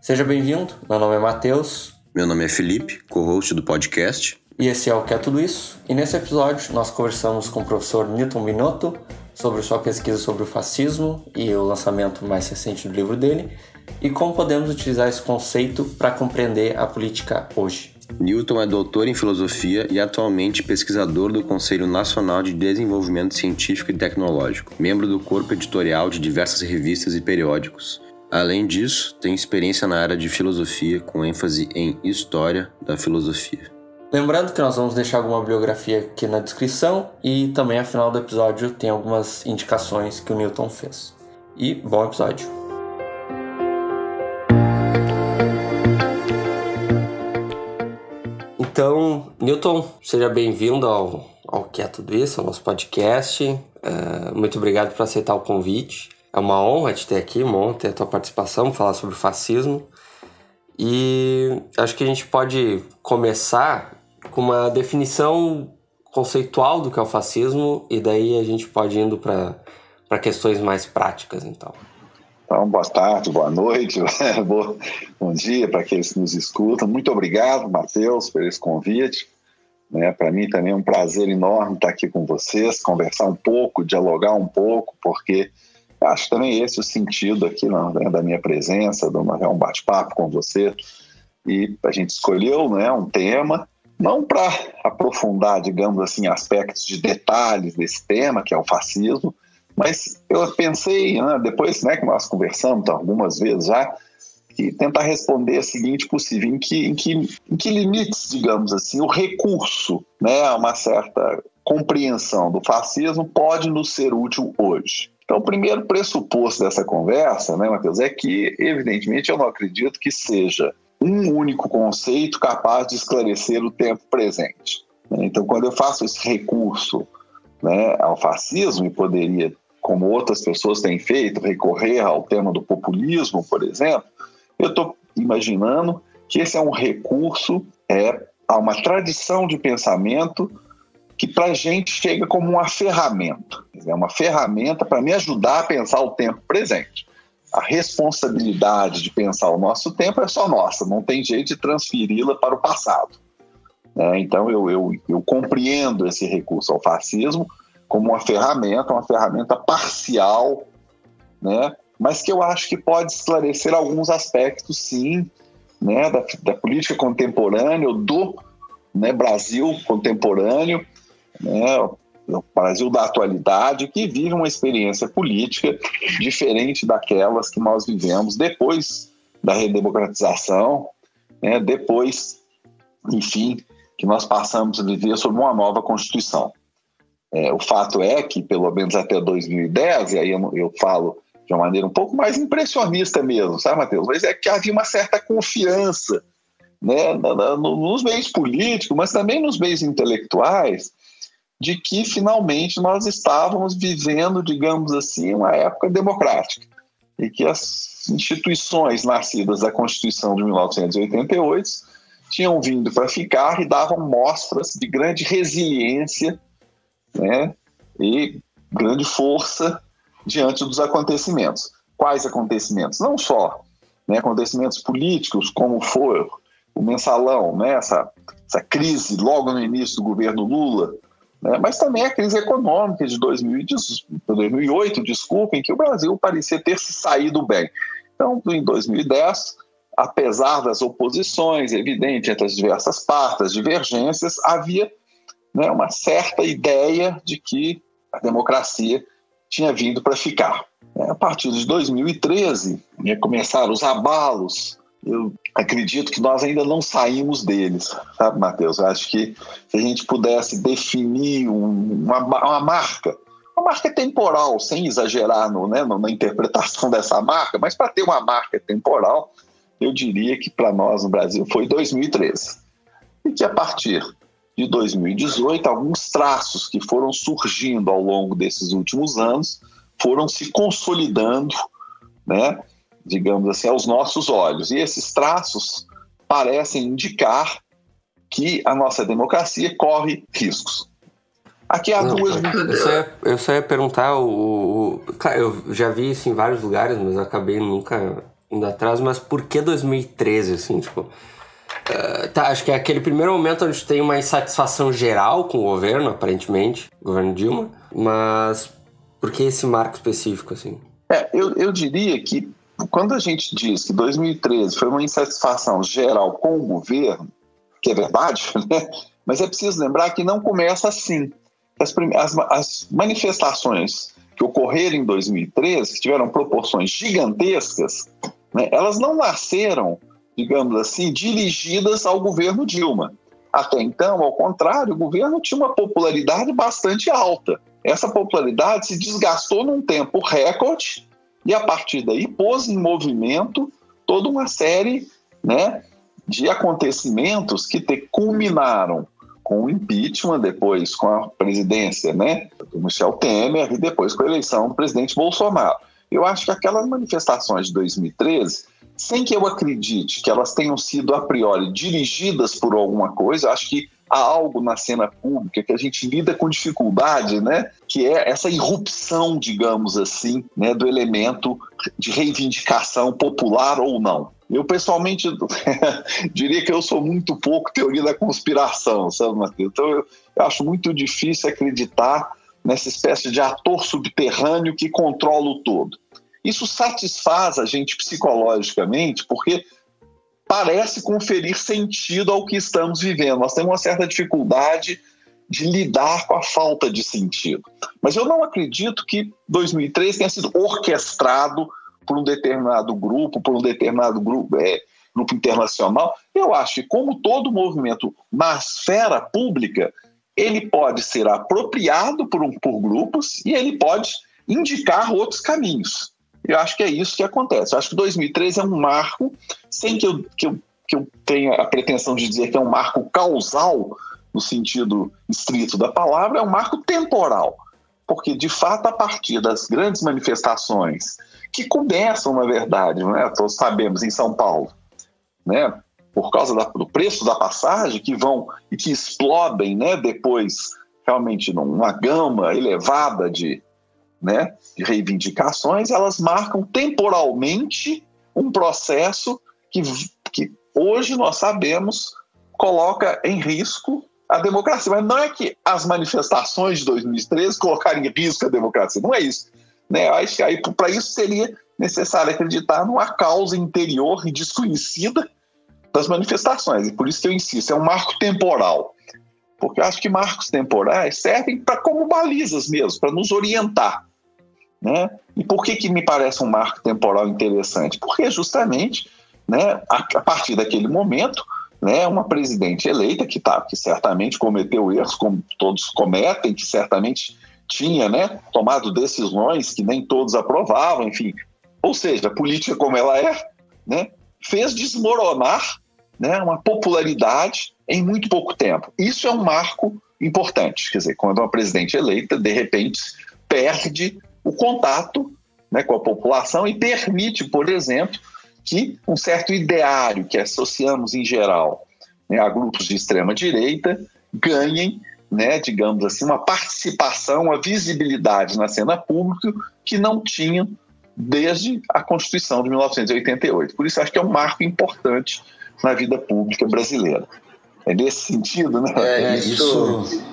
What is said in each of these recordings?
Seja bem-vindo, meu nome é Matheus. Meu nome é Felipe, co-host do podcast. E esse é o Que é Tudo Isso. E nesse episódio nós conversamos com o professor Newton Minotto sobre sua pesquisa sobre o fascismo e o lançamento mais recente do livro dele e como podemos utilizar esse conceito para compreender a política hoje. Newton é doutor em filosofia e atualmente pesquisador do Conselho Nacional de Desenvolvimento Científico e Tecnológico, membro do corpo editorial de diversas revistas e periódicos. Além disso, tem experiência na área de filosofia, com ênfase em história da filosofia. Lembrando que nós vamos deixar alguma biografia aqui na descrição e também ao final do episódio tem algumas indicações que o Newton fez. E bom episódio! Então, Newton, seja bem-vindo ao, ao Que é Tudo Isso, ao nosso podcast. Uh, muito obrigado por aceitar o convite. É uma honra te ter aqui, uma honra ter a tua participação, falar sobre fascismo. E acho que a gente pode começar com uma definição conceitual do que é o fascismo e daí a gente pode indo para questões mais práticas, então. Então, boa tarde, boa noite, bom dia para aqueles que nos escutam. Muito obrigado, Matheus, por esse convite. Né, para mim também é um prazer enorme estar aqui com vocês, conversar um pouco, dialogar um pouco, porque acho também esse o sentido aqui né, da minha presença, de uma, um bate-papo com você. E a gente escolheu né, um tema, não para aprofundar, digamos assim, aspectos de detalhes desse tema, que é o fascismo, mas eu pensei, né, depois né, que nós conversamos algumas vezes já, que tentar responder o seguinte possível, em que, em que, em que limites, digamos assim, o recurso né, a uma certa compreensão do fascismo pode nos ser útil hoje. Então, o primeiro pressuposto dessa conversa, né, Matheus, é que, evidentemente, eu não acredito que seja um único conceito capaz de esclarecer o tempo presente. Então, quando eu faço esse recurso né, ao fascismo, e poderia, como outras pessoas têm feito, recorrer ao tema do populismo, por exemplo, eu estou imaginando que esse é um recurso é, a uma tradição de pensamento que para a gente chega como uma ferramenta. É uma ferramenta para me ajudar a pensar o tempo presente. A responsabilidade de pensar o nosso tempo é só nossa, não tem jeito de transferi-la para o passado. É, então eu, eu, eu compreendo esse recurso ao fascismo como uma ferramenta, uma ferramenta parcial, né? mas que eu acho que pode esclarecer alguns aspectos, sim, né? da, da política contemporânea, do né, Brasil contemporâneo, né, o Brasil da atualidade, que vive uma experiência política diferente daquelas que nós vivemos depois da redemocratização, né, depois, enfim, que nós passamos a viver sob uma nova Constituição. É, o fato é que, pelo menos até 2010, e aí eu, eu falo de uma maneira um pouco mais impressionista mesmo, sabe, Matheus? Mas é que havia uma certa confiança né, nos meios políticos, mas também nos meios intelectuais, de que finalmente nós estávamos vivendo, digamos assim, uma época democrática e que as instituições nascidas da Constituição de 1988 tinham vindo para ficar e davam mostras de grande resiliência né, e grande força diante dos acontecimentos. Quais acontecimentos? Não só né, acontecimentos políticos, como foi o mensalão, né, essa, essa crise logo no início do governo Lula, né? mas também a crise econômica de 2008, desculpem, que o Brasil parecia ter se saído bem. Então, em 2010, apesar das oposições evidentes entre as diversas partes, divergências, havia né, uma certa ideia de que a democracia tinha vindo para ficar. A partir de 2013, né, começaram os abalos eu acredito que nós ainda não saímos deles, sabe, Matheus? Eu acho que se a gente pudesse definir uma, uma marca, uma marca temporal, sem exagerar no, né, na interpretação dessa marca, mas para ter uma marca temporal, eu diria que para nós no Brasil foi 2013. E que a partir de 2018, alguns traços que foram surgindo ao longo desses últimos anos foram se consolidando, né? digamos assim, aos nossos olhos. E esses traços parecem indicar que a nossa democracia corre riscos. Aqui há duas. Eu só ia, eu só ia perguntar, o, o, Claro, eu já vi isso em vários lugares, mas acabei nunca indo atrás, mas por que 2013, assim, tipo. Uh, tá, acho que é aquele primeiro momento onde tem uma insatisfação geral com o governo, aparentemente, governo Dilma, mas por que esse marco específico, assim? É, eu, eu diria que quando a gente diz que 2013 foi uma insatisfação geral com o governo, que é verdade, né? mas é preciso lembrar que não começa assim. As, as, as manifestações que ocorreram em 2013, que tiveram proporções gigantescas, né, elas não nasceram, digamos assim, dirigidas ao governo Dilma. Até então, ao contrário, o governo tinha uma popularidade bastante alta. Essa popularidade se desgastou num tempo recorde e, a partir daí, pôs em movimento toda uma série né, de acontecimentos que te culminaram com o impeachment, depois com a presidência né, do Michel Temer e depois com a eleição do presidente Bolsonaro. Eu acho que aquelas manifestações de 2013, sem que eu acredite que elas tenham sido a priori dirigidas por alguma coisa, acho que há algo na cena pública que a gente lida com dificuldade, né? Que é essa irrupção, digamos assim, né, do elemento de reivindicação popular ou não. Eu, pessoalmente, diria que eu sou muito pouco teoria da conspiração, sabe, Matheus? Então, eu, eu acho muito difícil acreditar nessa espécie de ator subterrâneo que controla o todo. Isso satisfaz a gente psicologicamente, porque parece conferir sentido ao que estamos vivendo. Nós temos uma certa dificuldade de lidar com a falta de sentido. Mas eu não acredito que 2003 tenha sido orquestrado por um determinado grupo, por um determinado grupo, é, grupo internacional. Eu acho que, como todo movimento na esfera pública, ele pode ser apropriado por, um, por grupos e ele pode indicar outros caminhos. Eu acho que é isso que acontece. Eu acho que 2013 é um marco, sem que eu, que eu, que eu tenha a pretensão de dizer que é um marco causal, no sentido estrito da palavra, é um marco temporal. Porque, de fato, a partir das grandes manifestações que começam, na verdade, né, todos sabemos, em São Paulo, né, por causa da, do preço da passagem, que vão e que explodem né, depois, realmente, numa gama elevada de, né, de reivindicações, elas marcam temporalmente um processo que, que hoje nós sabemos coloca em risco a democracia. Mas não é que as manifestações de 2013 colocaram em risco a democracia, não é isso. Né? Acho que aí para isso seria necessário acreditar numa causa interior e desconhecida das manifestações. E por isso que eu insisto, é um marco temporal. Porque eu acho que marcos temporais servem para como balizas mesmo, para nos orientar. Né? E por que, que me parece um marco temporal interessante? Porque justamente, né, a, a partir daquele momento, né, uma presidente eleita que, tá, que certamente cometeu erros, como todos cometem, que certamente tinha né, tomado decisões que nem todos aprovavam, enfim. Ou seja, a política como ela é, né, fez desmoronar né, uma popularidade em muito pouco tempo. Isso é um marco importante. Quer dizer, quando uma presidente eleita, de repente, perde o contato né, com a população e permite, por exemplo, que um certo ideário que associamos em geral né, a grupos de extrema direita ganhem, né, digamos assim, uma participação, uma visibilidade na cena pública que não tinham desde a Constituição de 1988. Por isso acho que é um marco importante na vida pública brasileira. É nesse sentido, né? É, isso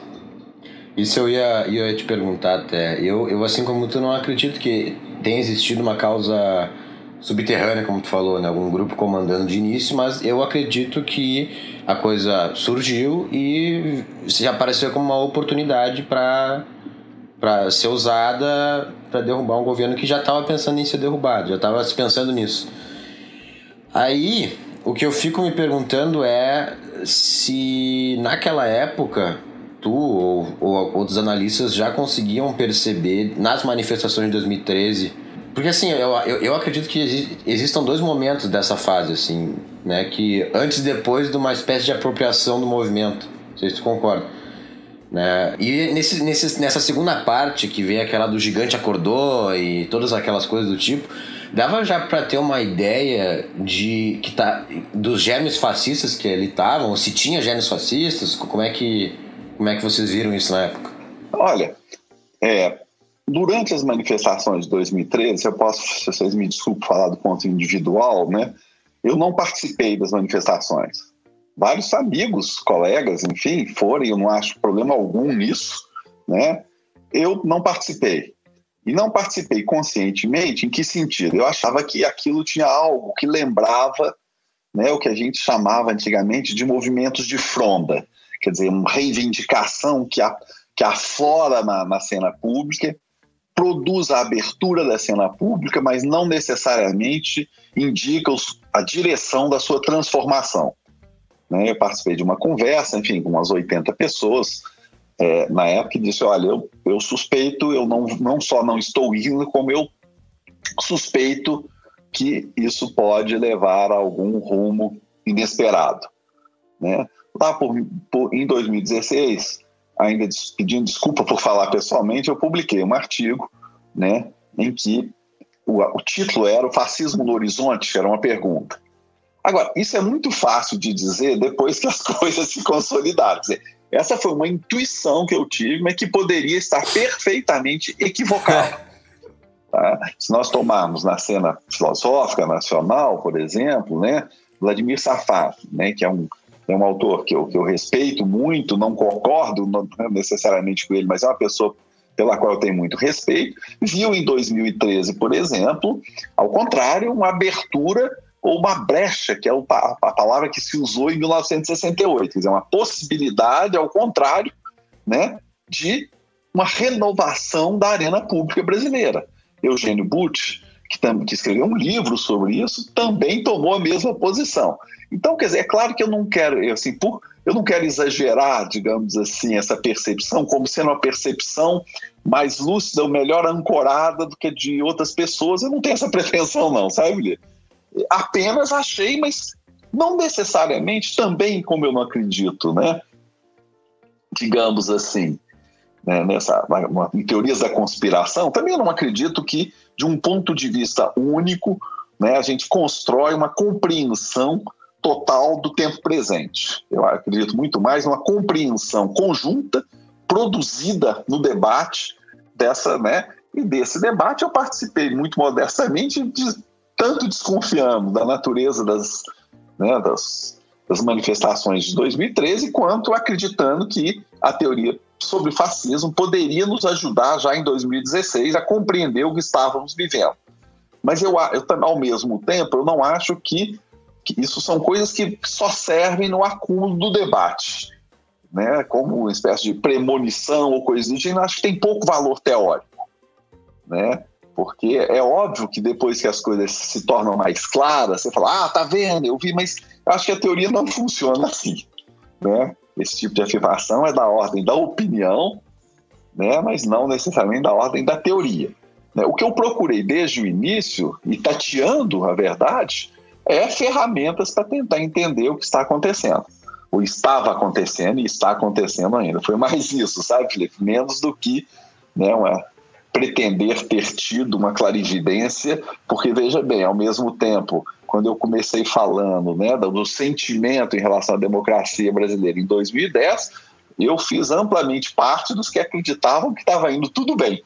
isso eu ia, ia te perguntar até. Eu, eu, assim como tu, não acredito que tenha existido uma causa subterrânea, como tu falou, né? Algum grupo comandando de início, mas eu acredito que a coisa surgiu e se apareceu como uma oportunidade para para ser usada para derrubar um governo que já estava pensando em ser derrubado, já estava se pensando nisso. Aí, o que eu fico me perguntando é se naquela época tu ou, ou outros analistas já conseguiam perceber nas manifestações de 2013 porque assim, eu, eu, eu acredito que existam dois momentos dessa fase, assim, né? Que antes e depois de uma espécie de apropriação do movimento. Não sei se tu concorda. Né? E nesse, nesse, nessa segunda parte, que vem aquela do gigante acordou e todas aquelas coisas do tipo, dava já para ter uma ideia de que tá dos germes fascistas que ali estavam, se tinha germes fascistas, como é que como é que vocês viram isso na época? Olha, é, durante as manifestações de 2013, eu posso, se vocês me desculpem falar do ponto individual, né? Eu não participei das manifestações. Vários amigos, colegas, enfim, foram, eu não acho problema algum nisso, né? Eu não participei. E não participei conscientemente, em que sentido? Eu achava que aquilo tinha algo que lembrava né, o que a gente chamava antigamente de movimentos de fronda, quer dizer, uma reivindicação que, a, que aflora na, na cena pública, produz a abertura da cena pública, mas não necessariamente indica os, a direção da sua transformação. Né? Eu participei de uma conversa, enfim, com umas 80 pessoas, é, na época e disse: Olha, eu, eu suspeito, eu não, não só não estou indo, como eu suspeito que isso pode levar a algum rumo inesperado. Né? Lá por, por, em 2016, ainda pedindo desculpa por falar pessoalmente, eu publiquei um artigo né, em que o, o título era O Fascismo no Horizonte, era uma pergunta. Agora, isso é muito fácil de dizer depois que as coisas se consolidaram. Dizer, essa foi uma intuição que eu tive, mas que poderia estar perfeitamente equivocada. Tá? Se nós tomarmos na cena filosófica nacional, por exemplo, né, Vladimir Safar, né, que é um, é um autor que eu, que eu respeito muito, não concordo não, necessariamente com ele, mas é uma pessoa pela qual eu tenho muito respeito, viu em 2013, por exemplo, ao contrário, uma abertura ou uma brecha, que é a palavra que se usou em 1968, quer dizer, uma possibilidade, ao contrário, né, de uma renovação da arena pública brasileira. Eugênio Butch, que, que escreveu um livro sobre isso, também tomou a mesma posição. Então, quer dizer, é claro que eu não quero, assim, por, eu não quero exagerar, digamos assim, essa percepção como sendo uma percepção mais lúcida ou melhor ancorada do que de outras pessoas. Eu não tenho essa pretensão, não, sabe, apenas achei, mas não necessariamente também como eu não acredito, né? Digamos assim, né, nessa em teorias da conspiração, também eu não acredito que de um ponto de vista único, né, a gente constrói uma compreensão total do tempo presente. Eu acredito muito mais numa compreensão conjunta produzida no debate dessa, né? E desse debate eu participei muito modestamente de, tanto desconfiando da natureza das, né, das, das manifestações de 2013, quanto acreditando que a teoria sobre fascismo poderia nos ajudar já em 2016 a compreender o que estávamos vivendo. Mas eu, eu ao mesmo tempo, eu não acho que, que isso são coisas que só servem no acúmulo do debate, né? como uma espécie de premonição ou coisa do gênero, acho que tem pouco valor teórico. Né? Porque é óbvio que depois que as coisas se tornam mais claras, você fala, ah, tá vendo, eu vi, mas acho que a teoria não funciona assim. Né? Esse tipo de afirmação é da ordem da opinião, né? mas não necessariamente da ordem da teoria. Né? O que eu procurei desde o início, e tateando a verdade, é ferramentas para tentar entender o que está acontecendo. O estava acontecendo e está acontecendo ainda. Foi mais isso, sabe, Felipe? Menos do que né, uma, pretender ter tido uma clarividência, porque veja bem, ao mesmo tempo, quando eu comecei falando né, do sentimento em relação à democracia brasileira em 2010, eu fiz amplamente parte dos que acreditavam que estava indo tudo bem.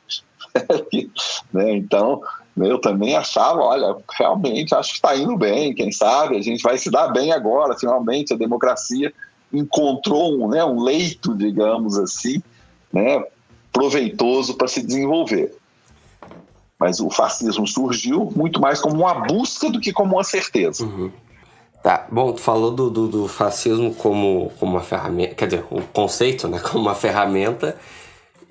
né, então, eu também achava, olha, realmente acho que está indo bem, quem sabe a gente vai se dar bem agora, finalmente a democracia encontrou um, né, um leito, digamos assim, né, proveitoso para se desenvolver. Mas o fascismo surgiu muito mais como uma busca do que como uma certeza. Uhum. Tá, bom, tu falou do, do, do, fascismo como, como uma ferramenta, quer dizer, o conceito, né, como uma ferramenta,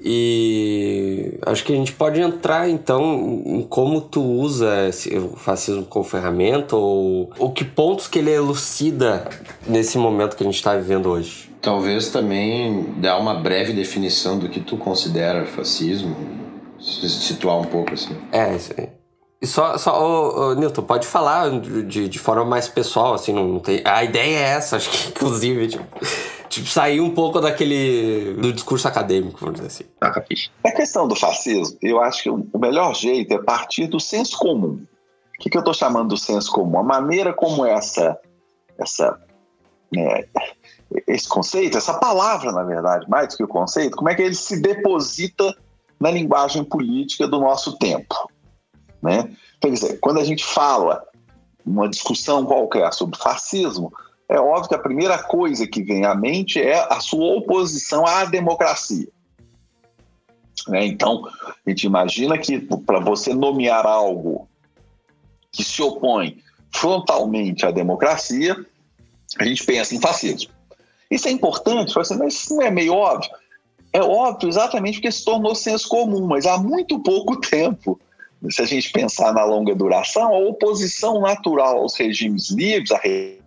e acho que a gente pode entrar então em como tu usa esse, o fascismo como ferramenta, ou, ou que pontos que ele elucida nesse momento que a gente está vivendo hoje. Talvez também dar uma breve definição do que tu considera fascismo, situar um pouco assim. É, isso aí. E só, só ô, ô, Newton, pode falar de, de forma mais pessoal, assim, não tem. A ideia é essa, acho que, inclusive, tipo, tipo sair um pouco daquele. do discurso acadêmico, vamos dizer assim. Ah, capiche. A questão do fascismo, eu acho que o melhor jeito é partir do senso comum. O que, que eu estou chamando do senso comum? A maneira como essa, essa né, esse conceito, essa palavra, na verdade, mais do que o conceito, como é que ele se deposita na linguagem política do nosso tempo. Né? Quer dizer, quando a gente fala uma discussão qualquer sobre fascismo, é óbvio que a primeira coisa que vem à mente é a sua oposição à democracia. Né? Então, a gente imagina que para você nomear algo que se opõe frontalmente à democracia, a gente pensa em fascismo. Isso é importante, assim, mas isso não é meio óbvio? É óbvio exatamente porque se tornou senso comum, mas há muito pouco tempo, se a gente pensar na longa duração, a oposição natural aos regimes livres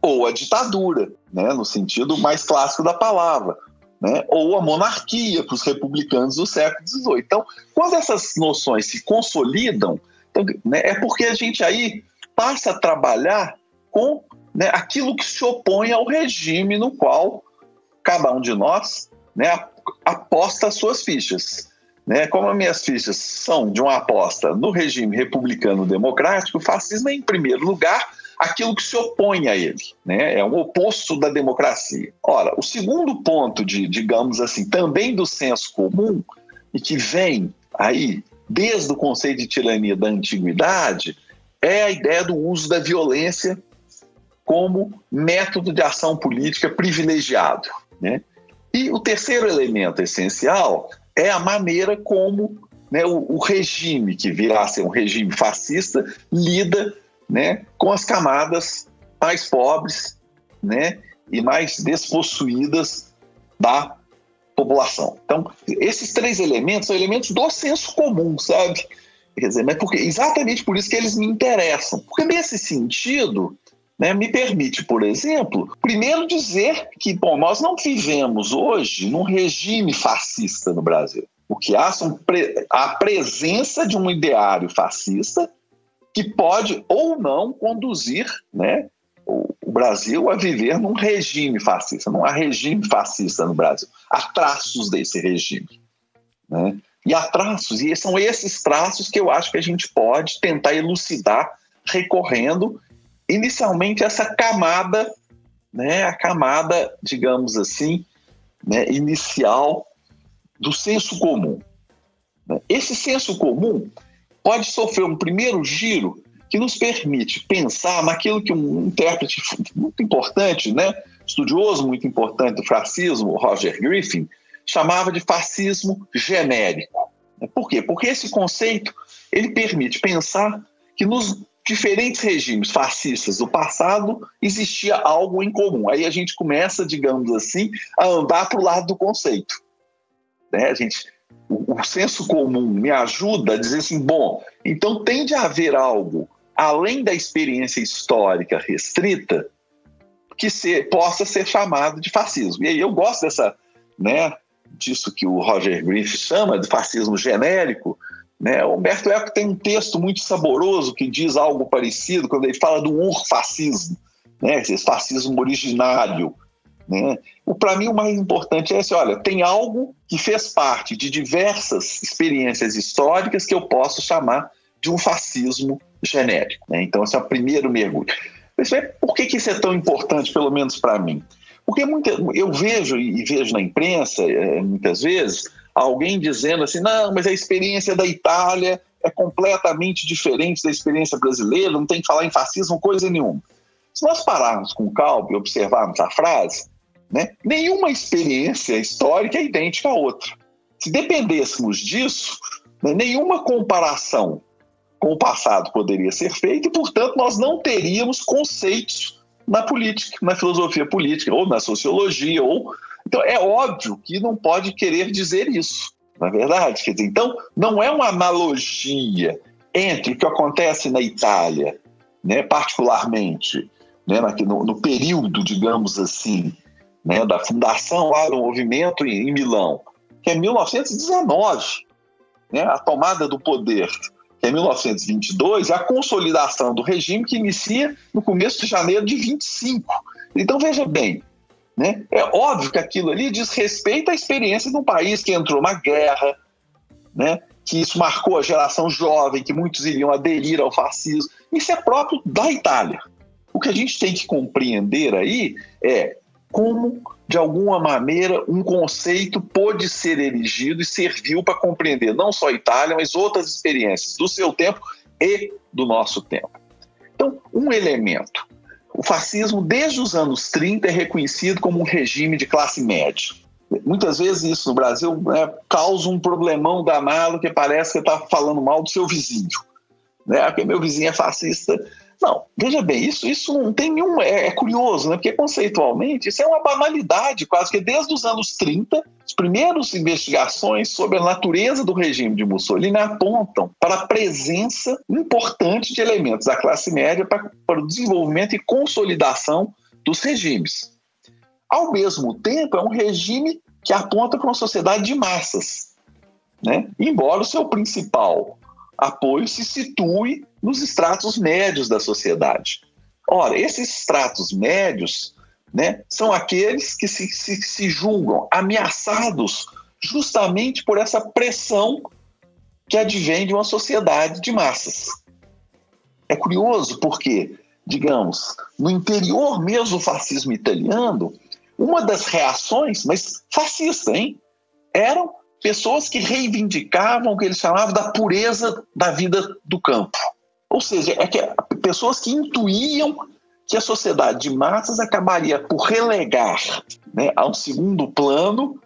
ou a ditadura, né, no sentido mais clássico da palavra, né, ou a monarquia para os republicanos do século XVIII. Então, quando essas noções se consolidam, então, né, é porque a gente aí passa a trabalhar com né, aquilo que se opõe ao regime no qual cada um de nós né, aposta as suas fichas. Né? Como as minhas fichas são de uma aposta no regime republicano democrático, o fascismo é, em primeiro lugar, aquilo que se opõe a ele, né? é o oposto da democracia. Ora, o segundo ponto, de, digamos assim, também do senso comum, e que vem aí desde o conceito de tirania da antiguidade, é a ideia do uso da violência como método de ação política privilegiado. Né? E o terceiro elemento essencial é a maneira como né, o, o, regime, que virá a ser um regime fascista, lida né, com as camadas mais pobres né, e mais despossuídas da população. Então, esses três elementos são elementos do senso comum, sabe? Quer dizer, mas porque, exatamente por isso que eles me interessam. Porque nesse sentido, né, me permite, por exemplo, primeiro dizer que, bom, nós não vivemos hoje num regime fascista no Brasil. O que há são a presença de um ideário fascista que pode ou não conduzir né, o Brasil a viver num regime fascista. Não há regime fascista no Brasil. Há traços desse regime. Né? E há traços, e são esses traços que eu acho que a gente pode tentar elucidar recorrendo inicialmente essa camada, né, a camada, digamos assim, né, inicial do senso comum. Esse senso comum pode sofrer um primeiro giro que nos permite pensar naquilo que um intérprete muito importante, né, estudioso muito importante do fascismo, Roger Griffin, chamava de fascismo genérico. Por quê? Porque esse conceito ele permite pensar que nos diferentes regimes fascistas do passado existia algo em comum. Aí a gente começa, digamos assim, a andar para o lado do conceito. Né? A gente, o, o senso comum me ajuda a dizer assim, bom, então tem de haver algo além da experiência histórica restrita que ser, possa ser chamado de fascismo. E aí eu gosto dessa, né, disso que o Roger Griffith chama de fascismo genérico, né? O Humberto Eco tem um texto muito saboroso que diz algo parecido quando ele fala do urfascismo, né? esse fascismo originário. Né? Para mim, o mais importante é esse: olha, tem algo que fez parte de diversas experiências históricas que eu posso chamar de um fascismo genérico. Né? Então, esse é o primeiro mergulho. Por que, que isso é tão importante, pelo menos para mim? Porque muita, eu vejo e vejo na imprensa, é, muitas vezes, alguém dizendo assim: não, mas a experiência da Itália é completamente diferente da experiência brasileira, não tem que falar em fascismo, coisa nenhuma. Se nós pararmos com calma e observarmos a frase, né, nenhuma experiência histórica é idêntica à outra. Se dependêssemos disso, né, nenhuma comparação com o passado poderia ser feita e, portanto, nós não teríamos conceitos na política, na filosofia política, ou na sociologia, ou então, é óbvio que não pode querer dizer isso, não é verdade? Quer dizer, então, não é uma analogia entre o que acontece na Itália, né, particularmente, né, no, no período, digamos assim, né, da fundação lá do movimento em, em Milão, que é 1919, né, a tomada do poder, que é 1922, e a consolidação do regime que inicia no começo de janeiro de 25. Então, veja bem, né? É óbvio que aquilo ali diz respeito à experiência de um país que entrou na guerra, né? que isso marcou a geração jovem, que muitos iriam aderir ao fascismo. Isso é próprio da Itália. O que a gente tem que compreender aí é como, de alguma maneira, um conceito pôde ser erigido e serviu para compreender não só a Itália, mas outras experiências do seu tempo e do nosso tempo. Então, um elemento. O fascismo, desde os anos 30, é reconhecido como um regime de classe média. Muitas vezes isso no Brasil né, causa um problemão danado que parece que está falando mal do seu vizinho. Né? Porque meu vizinho é fascista, não, veja bem, isso, isso não tem nenhum. É, é, curioso, né? Porque conceitualmente isso é uma banalidade, quase que desde os anos 30, as primeiras investigações sobre a natureza do regime de Mussolini apontam para a presença importante de elementos da classe média para, para o desenvolvimento e consolidação dos regimes. Ao mesmo tempo, é um regime que aponta para uma sociedade de massas. Né? Embora o seu principal apoio se situe nos estratos médios da sociedade. Ora, esses estratos médios né, são aqueles que se, se, se julgam ameaçados justamente por essa pressão que advém de uma sociedade de massas. É curioso porque, digamos, no interior mesmo do fascismo italiano, uma das reações, mas fascista, hein, eram pessoas que reivindicavam o que eles chamavam da pureza da vida do campo. Ou seja, é que pessoas que intuíam que a sociedade de massas acabaria por relegar né, a um segundo plano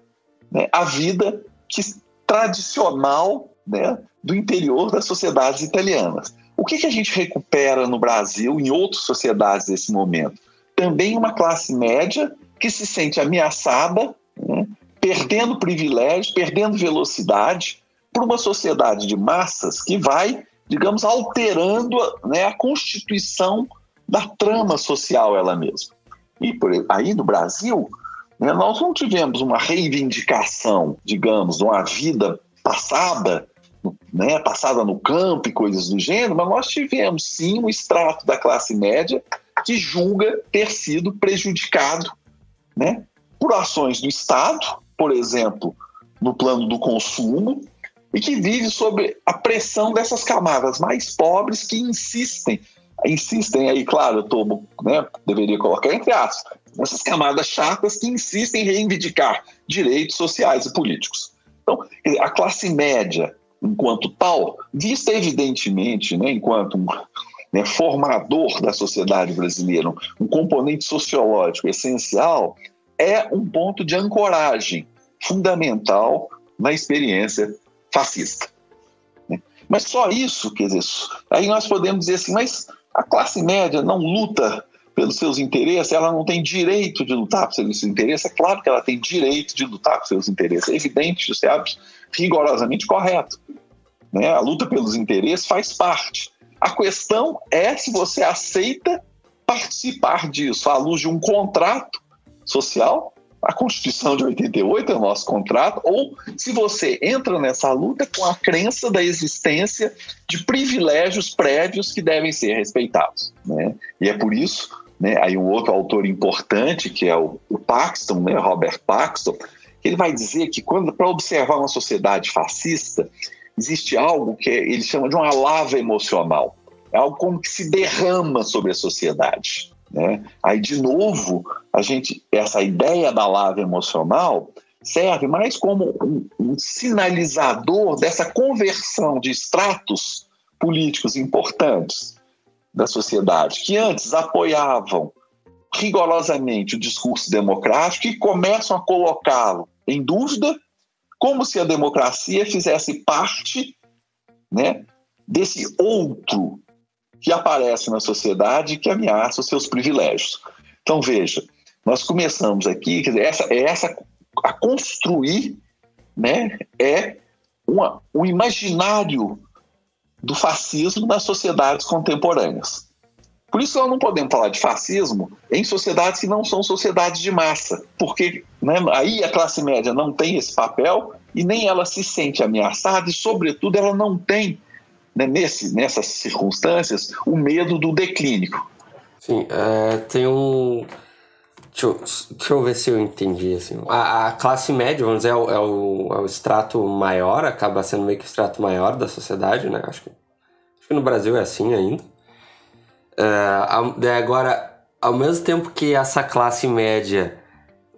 né, a vida que, tradicional né, do interior das sociedades italianas. O que, que a gente recupera no Brasil, em outras sociedades nesse momento? Também uma classe média que se sente ameaçada né, perdendo privilégios, perdendo velocidade, por uma sociedade de massas que vai, digamos, alterando né, a constituição da trama social ela mesma. E por aí no Brasil, né, nós não tivemos uma reivindicação, digamos, de uma vida passada, né, passada no campo e coisas do gênero, mas nós tivemos sim um extrato da classe média que julga ter sido prejudicado né, por ações do Estado, por exemplo, no plano do consumo, e que vive sob a pressão dessas camadas mais pobres que insistem, insistem aí, claro, eu tô, né, deveria colocar entre aspas, essas camadas chatas que insistem em reivindicar direitos sociais e políticos. Então, a classe média, enquanto tal, vista evidentemente, né, enquanto um né, formador da sociedade brasileira, um componente sociológico essencial, é um ponto de ancoragem fundamental na experiência fascista. Né? Mas só isso, quer dizer, aí nós podemos dizer assim, mas a classe média não luta pelos seus interesses, ela não tem direito de lutar pelos seus interesses. É claro que ela tem direito de lutar pelos seus interesses. É evidente, isso é rigorosamente correto. Né? A luta pelos interesses faz parte. A questão é se você aceita participar disso à luz de um contrato social, a Constituição de 88 é o nosso contrato, ou se você entra nessa luta com a crença da existência de privilégios prévios que devem ser respeitados. Né? E é por isso, né, aí um outro autor importante, que é o, o Paxton, né, Robert Paxton, ele vai dizer que quando para observar uma sociedade fascista, existe algo que ele chama de uma lava emocional. É algo como que se derrama sobre a sociedade. Né? Aí, de novo, a gente, essa ideia da lava emocional serve mais como um, um sinalizador dessa conversão de estratos políticos importantes da sociedade, que antes apoiavam rigorosamente o discurso democrático e começam a colocá-lo em dúvida, como se a democracia fizesse parte né, desse outro que aparece na sociedade que ameaça os seus privilégios. Então, veja, nós começamos aqui, quer dizer, essa, essa a construir né, é uma, um imaginário do fascismo nas sociedades contemporâneas. Por isso nós não podemos falar de fascismo em sociedades que não são sociedades de massa, porque né, aí a classe média não tem esse papel e nem ela se sente ameaçada e, sobretudo, ela não tem né, nesse, nessas circunstâncias, o medo do declínio. Sim, é, tem um. Deixa eu, deixa eu ver se eu entendi. Assim. A, a classe média, vamos dizer, é o, é, o, é o extrato maior, acaba sendo meio que o extrato maior da sociedade, né? Acho que, acho que no Brasil é assim ainda. É, agora, ao mesmo tempo que essa classe média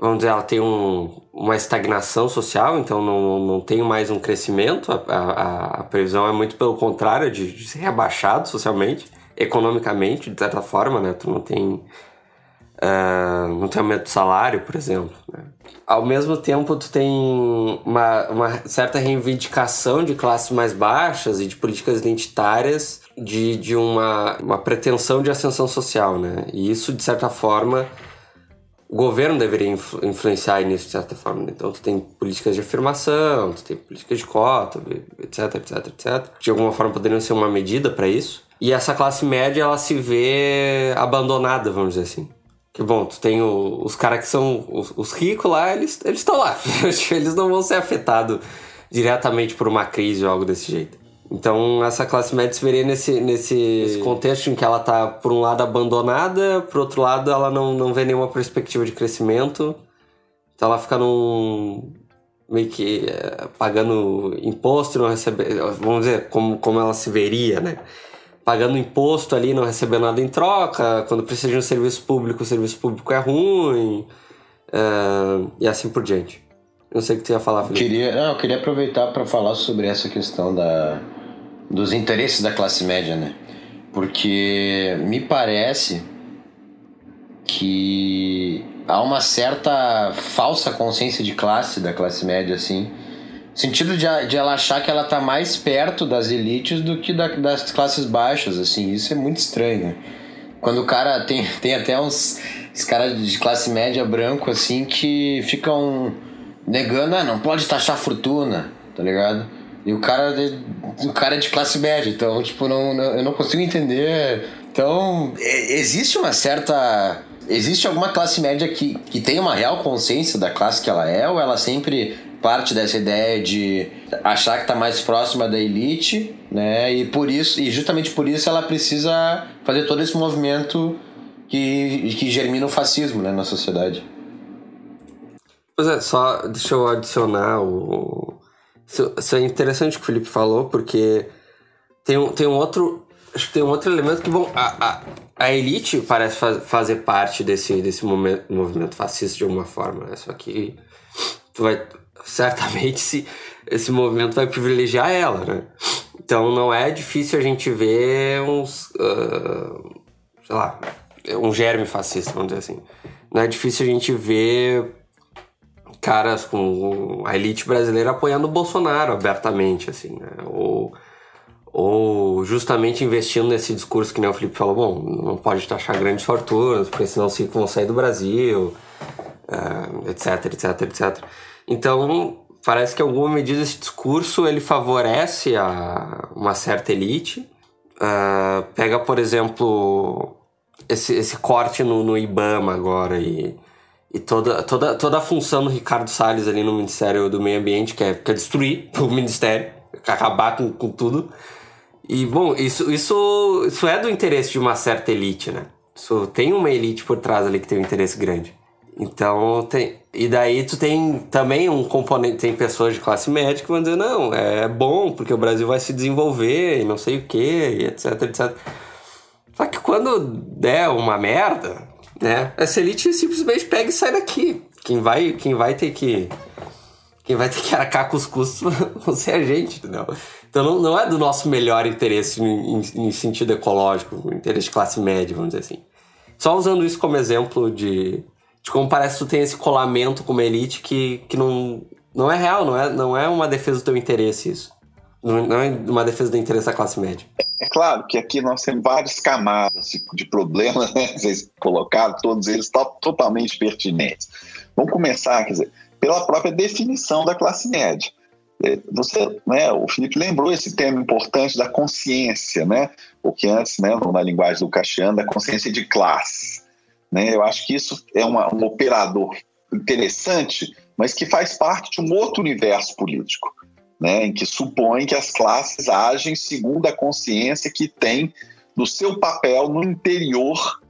vamos dizer, ela tem um, uma estagnação social, então não, não tem mais um crescimento. A, a, a previsão é muito pelo contrário, de, de, ser rebaixado socialmente, economicamente, de certa forma, né? Tu não tem. Uh, não tem aumento de salário, por exemplo. Né? Ao mesmo tempo, tu tem uma, uma certa reivindicação de classes mais baixas e de políticas identitárias de, de uma, uma pretensão de ascensão social, né? E isso, de certa forma, o governo deveria influ influenciar nisso de certa forma. Né? Então, tu tem políticas de afirmação, tu tem políticas de cota, etc, etc, etc. De alguma forma poderiam ser uma medida para isso. E essa classe média, ela se vê abandonada, vamos dizer assim. Que bom, tu tem o, os caras que são os, os, ricos lá, eles estão lá. eles não vão ser afetados diretamente por uma crise ou algo desse jeito. Então, essa classe média se veria nesse, nesse contexto em que ela está, por um lado, abandonada, por outro lado, ela não, não vê nenhuma perspectiva de crescimento. Então, ela fica num. meio que é, pagando imposto, não recebe. Vamos dizer, como, como ela se veria, né? Pagando imposto ali, não recebendo nada em troca. Quando precisa de um serviço público, o serviço público é ruim. É, e assim por diante. Não sei o que você ia falar, Felipe. Queria, não, eu queria aproveitar para falar sobre essa questão da, dos interesses da classe média, né? Porque me parece que há uma certa falsa consciência de classe da classe média, assim. No sentido de, de ela achar que ela tá mais perto das elites do que da, das classes baixas, assim. Isso é muito estranho. Né? Quando o cara tem, tem até uns, uns caras de classe média branco, assim, que ficam negando, ah, não pode taxar fortuna, tá ligado? E o cara, o cara é de classe média, então, tipo, não, não, eu não consigo entender. Então, existe uma certa. Existe alguma classe média que, que tem uma real consciência da classe que ela é, ou ela sempre parte dessa ideia de achar que está mais próxima da elite, né? E por isso, e justamente por isso ela precisa fazer todo esse movimento que, que germina o fascismo né, na sociedade. Pois é, só deixa eu adicionar o. Isso é interessante o que o Felipe falou, porque tem um, tem um outro. Acho que tem um outro elemento que, bom, a, a, a elite parece faz, fazer parte desse, desse momento, movimento fascista de alguma forma, né? Só que tu vai. Certamente se, esse movimento vai privilegiar ela, né? Então não é difícil a gente ver uns. Uh, sei lá, um germe fascista, vamos dizer assim. Não é difícil a gente ver caras com a elite brasileira apoiando o Bolsonaro abertamente, assim, né? Ou, ou justamente investindo nesse discurso que nem o Felipe falou, bom, não pode taxar grandes fortunas, porque senão ricos vão sair do Brasil, uh, etc, etc, etc. Então, parece que em alguma medida esse discurso ele favorece a uma certa elite. Uh, pega, por exemplo, esse, esse corte no, no IBAMA agora e e toda, toda, toda a função do Ricardo Salles ali no Ministério do Meio Ambiente, que é, que é destruir o Ministério, acabar com, com tudo. E, bom, isso, isso, isso é do interesse de uma certa elite, né? Isso tem uma elite por trás ali que tem um interesse grande. Então, tem. E daí tu tem também um componente, tem pessoas de classe média que vão dizer, não, é bom, porque o Brasil vai se desenvolver e não sei o quê, e etc, etc. Só que quando der uma merda, né? Essa elite simplesmente pega e sai daqui. Quem vai, quem vai ter que. Quem vai ter que arcar com os custos vão ser a gente, entendeu? Então não, não é do nosso melhor interesse em, em, em sentido ecológico, interesse de classe média, vamos dizer assim. Só usando isso como exemplo de, de como parece que tu tem esse colamento com uma elite que, que não, não é real, não é, não é uma defesa do teu interesse isso. Não é uma defesa do interesse da classe média. É claro que aqui nós temos várias camadas de problemas, né? Vocês colocaram, todos eles totalmente pertinentes. Vamos começar, quer dizer, pela própria definição da classe média. É, você, né, o Felipe lembrou esse tema importante da consciência, né? O que antes, né, na linguagem do Caxiano, da consciência de classe. Né? Eu acho que isso é uma, um operador interessante, mas que faz parte de um outro universo político né, em que supõe que as classes agem segundo a consciência que tem do seu papel no interior,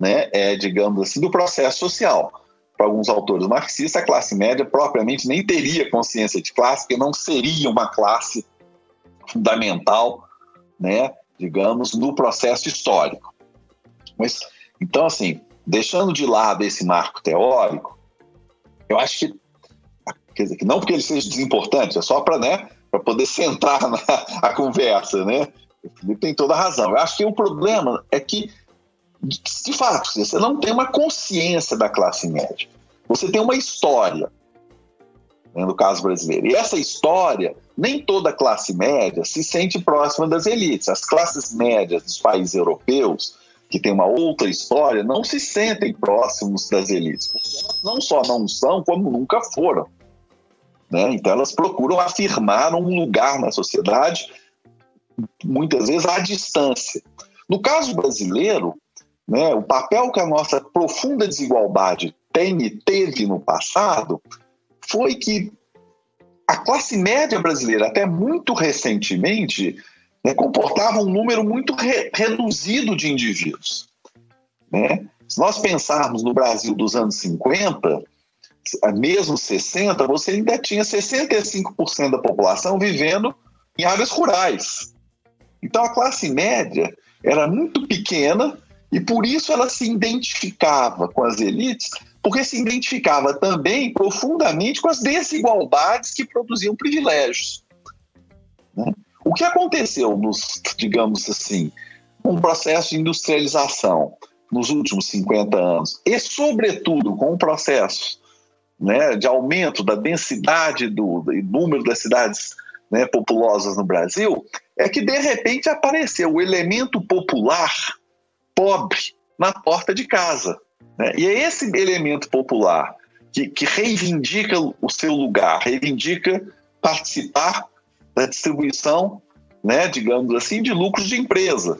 né, é, digamos assim, do processo social. Para alguns autores marxistas, a classe média propriamente nem teria consciência de classe, porque não seria uma classe fundamental, né, digamos, no processo histórico. Mas, então, assim, deixando de lado esse marco teórico, Eu acho que, quer dizer, que não porque ele seja desimportante, é só para né, poder centrar na a conversa, né? O Felipe tem toda a razão. Eu acho que o problema é que, de fato, você não tem uma consciência da classe média. Você tem uma história, né, no caso brasileiro. E essa história, nem toda classe média se sente próxima das elites. As classes médias dos países europeus, que têm uma outra história, não se sentem próximos das elites. Não só não são, como nunca foram. Né? Então elas procuram afirmar um lugar na sociedade, muitas vezes à distância. No caso brasileiro, né, o papel que a nossa profunda desigualdade tem e teve no passado foi que a classe média brasileira, até muito recentemente, né, comportava um número muito re reduzido de indivíduos. Né? Se nós pensarmos no Brasil dos anos 50, mesmo 60, você ainda tinha 65% da população vivendo em áreas rurais. Então a classe média era muito pequena e por isso ela se identificava com as elites, porque se identificava também profundamente com as desigualdades que produziam privilégios. Né? O que aconteceu nos, digamos assim, um processo de industrialização nos últimos 50 anos, e sobretudo com o processo né, de aumento da densidade do, do número das cidades né, populosas no Brasil, é que de repente apareceu o elemento popular pobre na porta de casa. Né? E é esse elemento popular que, que reivindica o seu lugar, reivindica participar da distribuição, né, digamos assim, de lucros de empresa,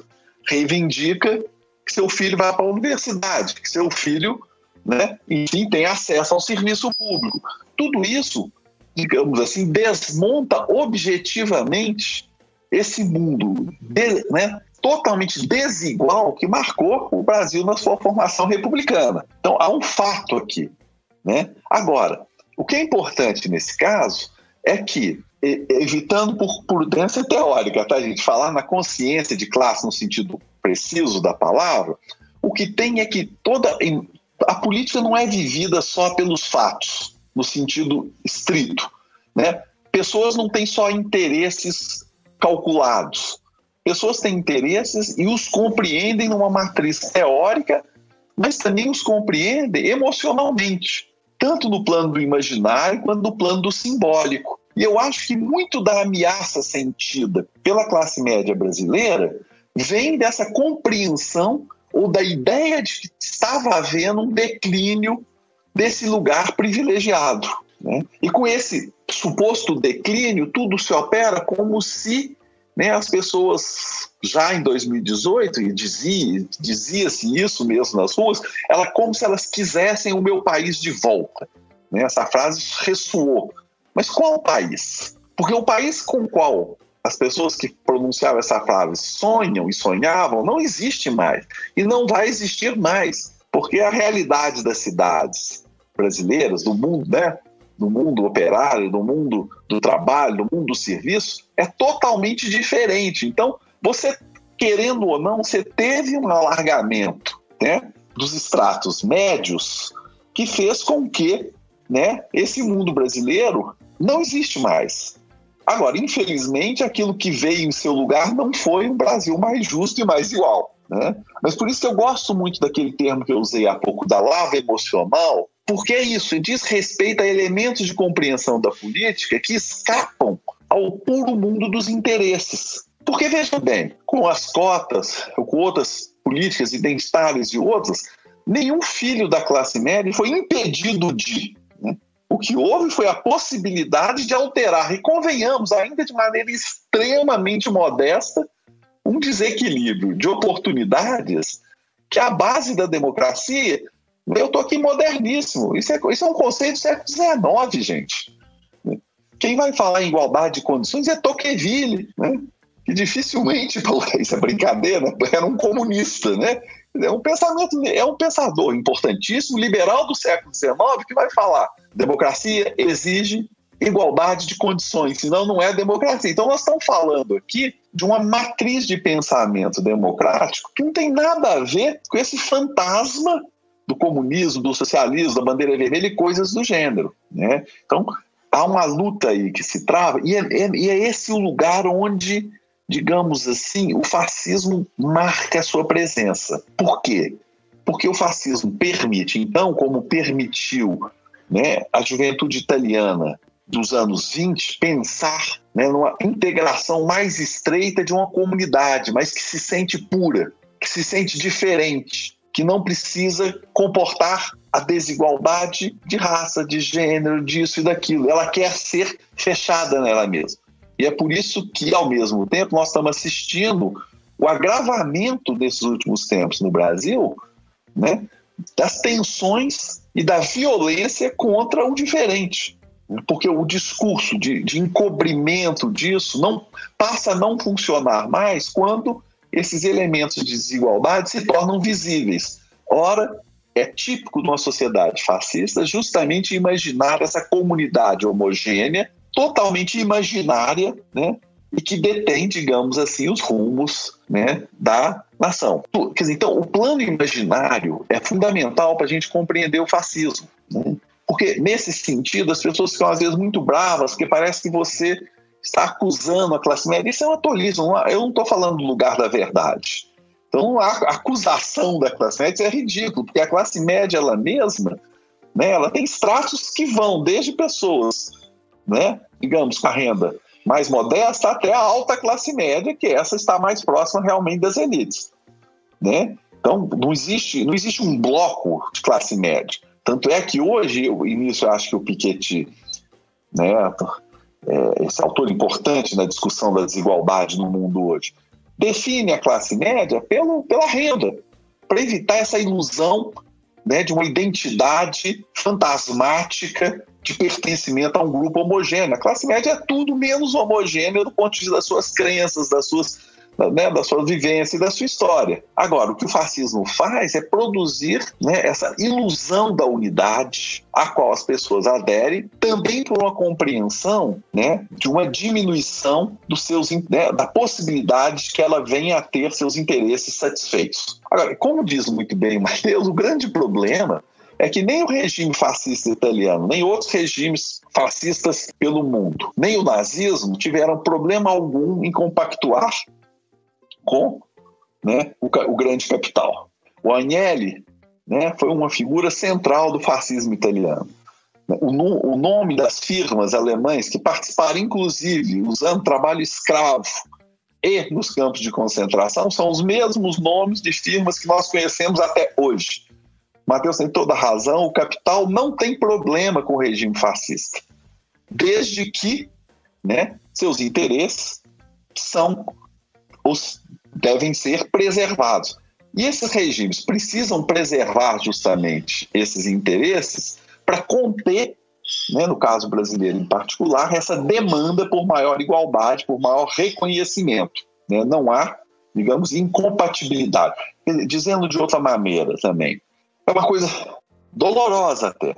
reivindica que seu filho vá para a universidade, que seu filho né? enfim, tem acesso ao serviço público. Tudo isso, digamos assim, desmonta objetivamente esse mundo de, né, totalmente desigual que marcou o Brasil na sua formação republicana. Então, há um fato aqui. Né? Agora, o que é importante nesse caso é que, evitando por prudência teórica, tá, gente? Falar na consciência de classe no sentido preciso da palavra, o que tem é que toda, a política não é vivida só pelos fatos, no sentido estrito. Né? Pessoas não têm só interesses calculados. Pessoas têm interesses e os compreendem numa matriz teórica, mas também os compreendem emocionalmente, tanto no plano do imaginário quanto no plano do simbólico. E eu acho que muito da ameaça sentida pela classe média brasileira vem dessa compreensão ou da ideia de que estava havendo um declínio desse lugar privilegiado. Né? E com esse suposto declínio, tudo se opera como se né, as pessoas já em 2018, e dizia, dizia-se isso mesmo nas ruas, ela como se elas quisessem o meu país de volta. Né? Essa frase ressoou. Mas qual país? Porque o país com o qual as pessoas que pronunciavam essa frase sonham e sonhavam, não existe mais. E não vai existir mais, porque a realidade das cidades brasileiras, do mundo, né? Do mundo operário, do mundo do trabalho, do mundo do serviço, é totalmente diferente. Então, você, querendo ou não, você teve um alargamento né, dos estratos médios que fez com que né, esse mundo brasileiro não existe mais. Agora, infelizmente, aquilo que veio em seu lugar não foi um Brasil mais justo e mais igual. Né? Mas por isso que eu gosto muito daquele termo que eu usei há pouco, da lava emocional, porque é isso, diz respeito a elementos de compreensão da política que escapam ao puro mundo dos interesses. Porque, veja bem, com as cotas, com outras políticas identitárias e outras, nenhum filho da classe média foi impedido de. Né? O que houve foi a possibilidade de alterar, e convenhamos, ainda de maneira extremamente modesta, um desequilíbrio de oportunidades que a base da democracia. Eu estou aqui moderníssimo. Isso é, isso é um conceito do século XIX, gente. Quem vai falar em igualdade de condições é Tocqueville, né? que dificilmente, isso é brincadeira, era um comunista, né? É um pensamento, é um pensador importantíssimo, liberal do século XIX, que vai falar: democracia exige igualdade de condições, senão não é democracia. Então nós estamos falando aqui de uma matriz de pensamento democrático que não tem nada a ver com esse fantasma do comunismo, do socialismo, da bandeira vermelha e coisas do gênero. Né? Então, há uma luta aí que se trava, e é, é, e é esse o lugar onde, digamos assim, o fascismo marca a sua presença. Por quê? Porque o fascismo permite, então, como permitiu né, a juventude italiana dos anos 20 pensar né, numa integração mais estreita de uma comunidade, mas que se sente pura, que se sente diferente, que não precisa comportar a desigualdade de raça, de gênero, disso e daquilo. Ela quer ser fechada nela mesma. E é por isso que, ao mesmo tempo, nós estamos assistindo o agravamento desses últimos tempos no Brasil, né, das tensões e da violência contra o diferente porque o discurso de, de encobrimento disso não passa a não funcionar mais quando esses elementos de desigualdade se tornam visíveis. Ora, é típico de uma sociedade fascista justamente imaginar essa comunidade homogênea, totalmente imaginária, né? E que detém, digamos assim, os rumos né, da nação. Quer dizer, então, o plano imaginário é fundamental para a gente compreender o fascismo. Né? Porque, nesse sentido, as pessoas ficam às vezes muito bravas, porque parece que você está acusando a classe média. Isso é uma tolice, eu não estou falando do lugar da verdade. Então, a acusação da classe média é ridículo, porque a classe média ela mesma, né, ela tem estratos que vão desde pessoas, né, digamos, com a renda mais modesta até a alta classe média, que essa está mais próxima realmente das elites. Né? Então, não existe, não existe um bloco de classe média. Tanto é que hoje, e nisso eu acho que o Piketty, né, é, esse autor importante na discussão da desigualdade no mundo hoje, define a classe média pelo, pela renda, para evitar essa ilusão né, de uma identidade fantasmática de pertencimento a um grupo homogêneo. A classe média é tudo menos homogênea do ponto de vista das suas crenças, das suas né, da sua vivência e da sua história. Agora, o que o fascismo faz é produzir né, essa ilusão da unidade a qual as pessoas aderem, também por uma compreensão né, de uma diminuição dos seus, né, da possibilidade que ela venha a ter seus interesses satisfeitos. Agora, como diz muito bem o Mateus, o grande problema é que nem o regime fascista italiano, nem outros regimes fascistas pelo mundo, nem o nazismo tiveram problema algum em compactuar com né, o, o grande capital. O Agnelli né, foi uma figura central do fascismo italiano. O, o, nome das firmas alemães que participaram, inclusive, usando trabalho escravo e nos campos de concentração, são os mesmos nomes de firmas que nós conhecemos até hoje. Mateus tem toda razão, o capital não tem problema com o regime fascista, desde que né, seus interesses são os devem ser preservados. E esses regimes precisam preservar justamente esses interesses para conter, né, no caso brasileiro em particular, essa demanda por maior igualdade, por maior reconhecimento. Né? Não há, digamos, incompatibilidade. Dizendo de outra maneira também, é uma coisa dolorosa até,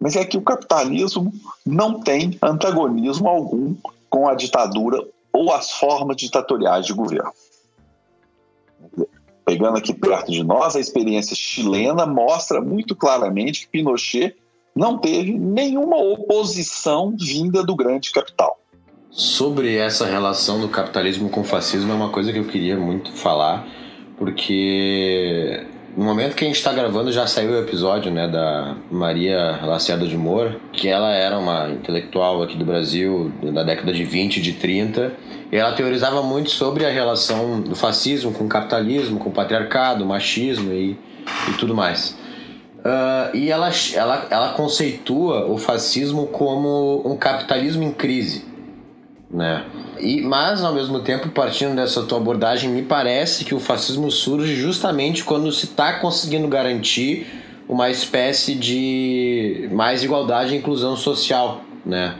mas é que o capitalismo não tem antagonismo algum com a ditadura ou as formas ditatoriais de governo pegando aqui perto de nós, a experiência chilena mostra muito claramente que Pinochet não teve nenhuma oposição vinda do grande capital. Sobre essa relação do capitalismo com o fascismo é uma coisa que eu queria muito falar, porque no momento que a gente está gravando já saiu o episódio né, da Maria Lacerda de Moura, que ela era uma intelectual aqui do Brasil da década de 20 de 30 e ela teorizava muito sobre a relação do fascismo com o capitalismo, com o patriarcado, o machismo e, e tudo mais. Uh, e ela, ela, ela conceitua o fascismo como um capitalismo em crise. Né? E, mas, ao mesmo tempo, partindo dessa tua abordagem, me parece que o fascismo surge justamente quando se está conseguindo garantir uma espécie de mais igualdade e inclusão social, né?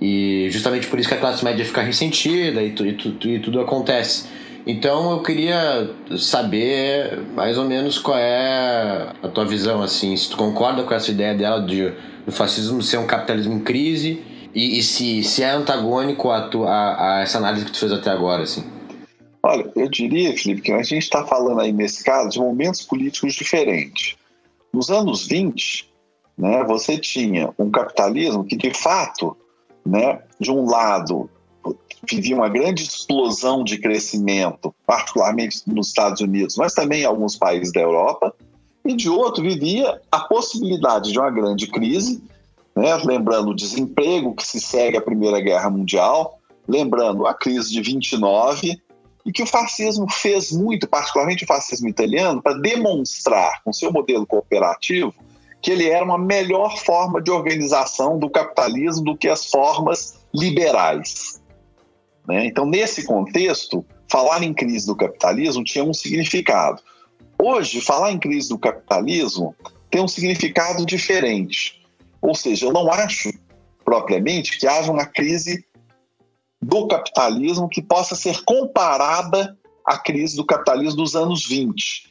E justamente por isso que a classe média fica ressentida e, tu, e, tu, e tudo acontece. Então eu queria saber mais ou menos qual é a tua visão, assim, se tu concorda com essa ideia dela de o fascismo ser um capitalismo em crise e, e se, se é antagônico a, tu, a, a, essa análise que tu fez até agora, assim. Olha, eu diria, Felipe, que a gente está falando aí nesse caso de momentos políticos diferentes. nos anos 20, né, você tinha um capitalismo que, de fato, né, de um lado, vivia uma grande explosão de crescimento, particularmente nos Estados Unidos, mas também em alguns países da Europa, e de outro vivia a possibilidade de uma grande crise, né, lembrando o desemprego que se segue à Primeira Guerra Mundial, lembrando a crise de 29, e que o fascismo fez muito, particularmente o fascismo italiano, para demonstrar com seu modelo cooperativo que ele era uma melhor forma de organização do capitalismo do que as formas liberais. Né? Então, nesse contexto, falar em crise do capitalismo tinha um significado. Hoje, falar em crise do capitalismo tem um significado diferente. Ou seja, eu não acho propriamente que haja uma crise do capitalismo que possa ser comparada à crise do capitalismo dos anos 20.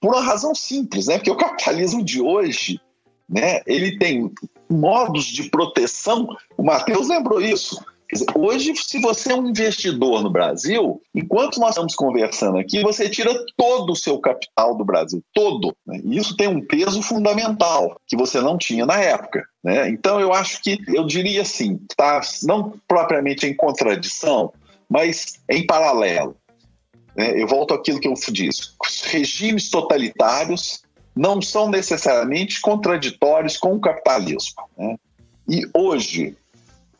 Por uma razão simples, né? Porque o capitalismo de hoje, né, ele tem modos de proteção. O Matheus lembrou isso. Dizer, hoje, se você é um investidor no Brasil, enquanto nós estamos conversando aqui, você tira todo o seu capital do Brasil, todo. Né? E isso tem um peso fundamental que você não tinha na época. Né? Então, eu acho que, eu diria assim, tá, não propriamente em contradição, mas em paralelo. Né? Eu volto àquilo que eu disse: regimes totalitários não são necessariamente contraditórios com o capitalismo. Né? E hoje,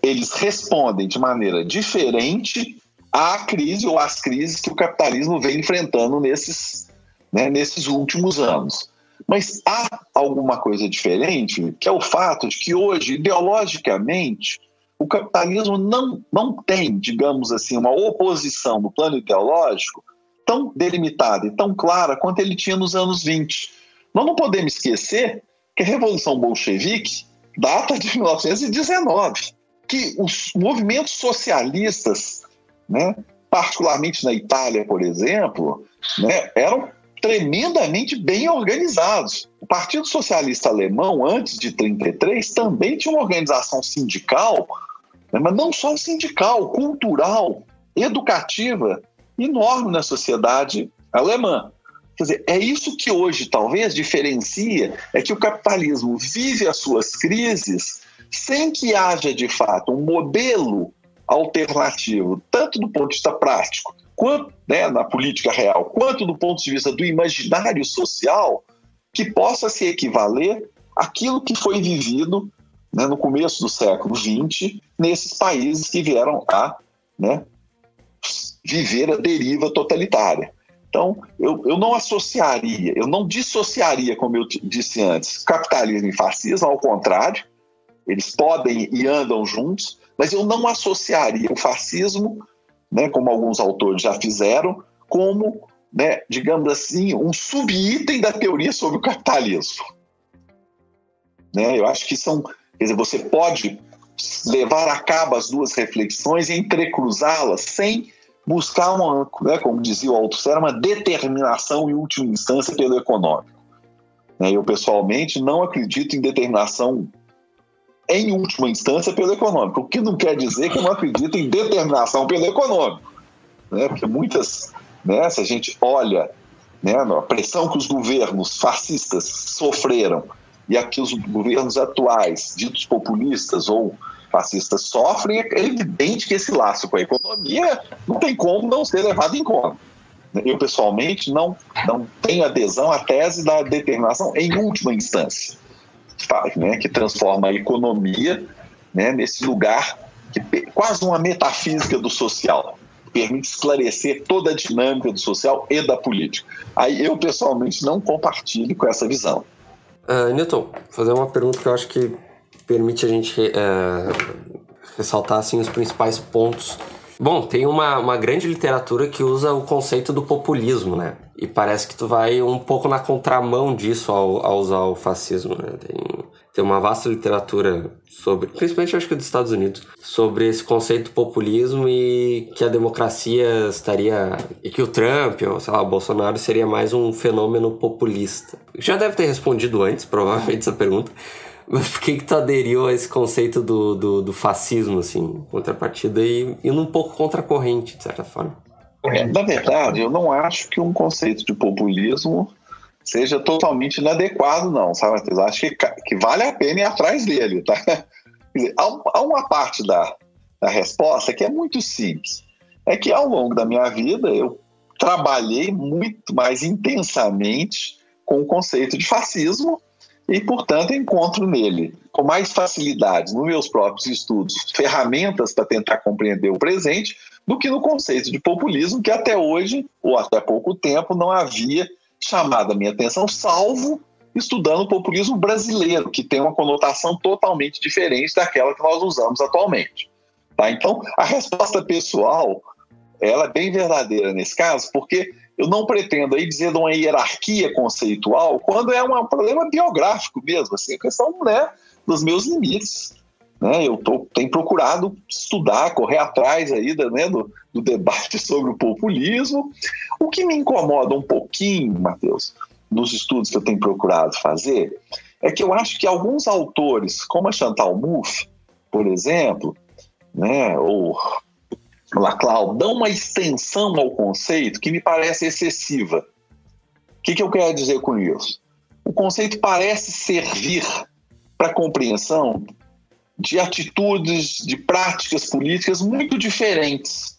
eles respondem de maneira diferente à crise ou às crises que o capitalismo vem enfrentando nesses, né, nesses últimos anos. Mas há alguma coisa diferente, que é o fato de que hoje, ideologicamente, o capitalismo não, não tem, digamos assim, uma oposição no plano ideológico tão delimitada e tão clara quanto ele tinha nos anos 20. Nós não podemos esquecer que a Revolução Bolchevique data de 1919 que os movimentos socialistas, né, particularmente na Itália, por exemplo, né, eram tremendamente bem organizados. O Partido Socialista Alemão, antes de 33, também tinha uma organização sindical, né, mas não só sindical, cultural, educativa, enorme na sociedade alemã. Quer dizer, é isso que hoje talvez diferencia, é que o capitalismo vive as suas crises sem que haja de fato um modelo alternativo, tanto do ponto de vista prático, quanto né, na política real, quanto do ponto de vista do imaginário social, que possa se equivaler àquilo que foi vivido né, no começo do século XX nesses países que vieram a né, viver a deriva totalitária. Então, eu, eu não associaria, eu não dissociaria, como eu disse antes, capitalismo e fascismo, ao contrário, eles podem e andam juntos, mas eu não associaria o fascismo, né, como alguns autores já fizeram, como, né, digamos assim, um subitem da teoria sobre o capitalismo. Né, eu acho que são, quer dizer, você pode levar a cabo as duas reflexões e entrecruzá-las sem buscar uma, né, como dizia o Althusser, uma determinação em última instância pelo econômico. Né, eu pessoalmente não acredito em determinação em última instância, pelo econômico. O que não quer dizer que eu não acredito em determinação pelo econômico. Né? Porque muitas, né, se a gente olha né, a pressão que os governos fascistas sofreram e a que os governos atuais, ditos populistas ou fascistas, sofrem, é evidente que esse laço com a economia não tem como não ser levado em conta. Eu, pessoalmente, não, não tenho adesão à tese da determinação em última instância né, que transforma a economia né, nesse lugar que quase uma metafísica do social, permite esclarecer toda a dinâmica do social e da política. Aí eu pessoalmente não compartilho com essa visão. Uh, Newton, fazer uma pergunta que eu acho que permite a gente uh, ressaltar assim, os principais pontos Bom, tem uma, uma grande literatura que usa o conceito do populismo, né? E parece que tu vai um pouco na contramão disso ao, ao usar o fascismo, né? Tem, tem uma vasta literatura sobre, principalmente acho que dos Estados Unidos, sobre esse conceito populismo e que a democracia estaria. e que o Trump, ou sei lá, o Bolsonaro seria mais um fenômeno populista. Já deve ter respondido antes, provavelmente, essa pergunta. Por que, que tu aderiu a esse conceito do, do, do fascismo, assim, contrapartida, e indo um pouco contra a corrente, de certa forma? É, na verdade, eu não acho que um conceito de populismo seja totalmente inadequado, não, sabe, Matheus? Acho que, que vale a pena ir atrás dele, tá? Dizer, há, uma parte da, da resposta que é muito simples. É que ao longo da minha vida eu trabalhei muito mais intensamente com o conceito de fascismo e, portanto, encontro nele com mais facilidade, nos meus próprios estudos, ferramentas para tentar compreender o presente do que no conceito de populismo, que até hoje, ou até pouco tempo, não havia chamado a minha atenção, salvo estudando o populismo brasileiro, que tem uma conotação totalmente diferente daquela que nós usamos atualmente. Tá? Então, a resposta pessoal ela é bem verdadeira nesse caso, porque eu não pretendo aí dizer de uma hierarquia conceitual quando é um problema biográfico mesmo, assim, a questão né, dos meus limites. Né? Eu tô, tenho procurado estudar, correr atrás aí né, do, do debate sobre o populismo. O que me incomoda um pouquinho, Matheus, nos estudos que eu tenho procurado fazer, é que eu acho que alguns autores, como a Chantal Mouffe, por exemplo, né, ou Laclau, dão uma extensão ao conceito que me parece excessiva. O que, que eu quero dizer com isso? O conceito parece servir para a compreensão de atitudes, de práticas políticas muito diferentes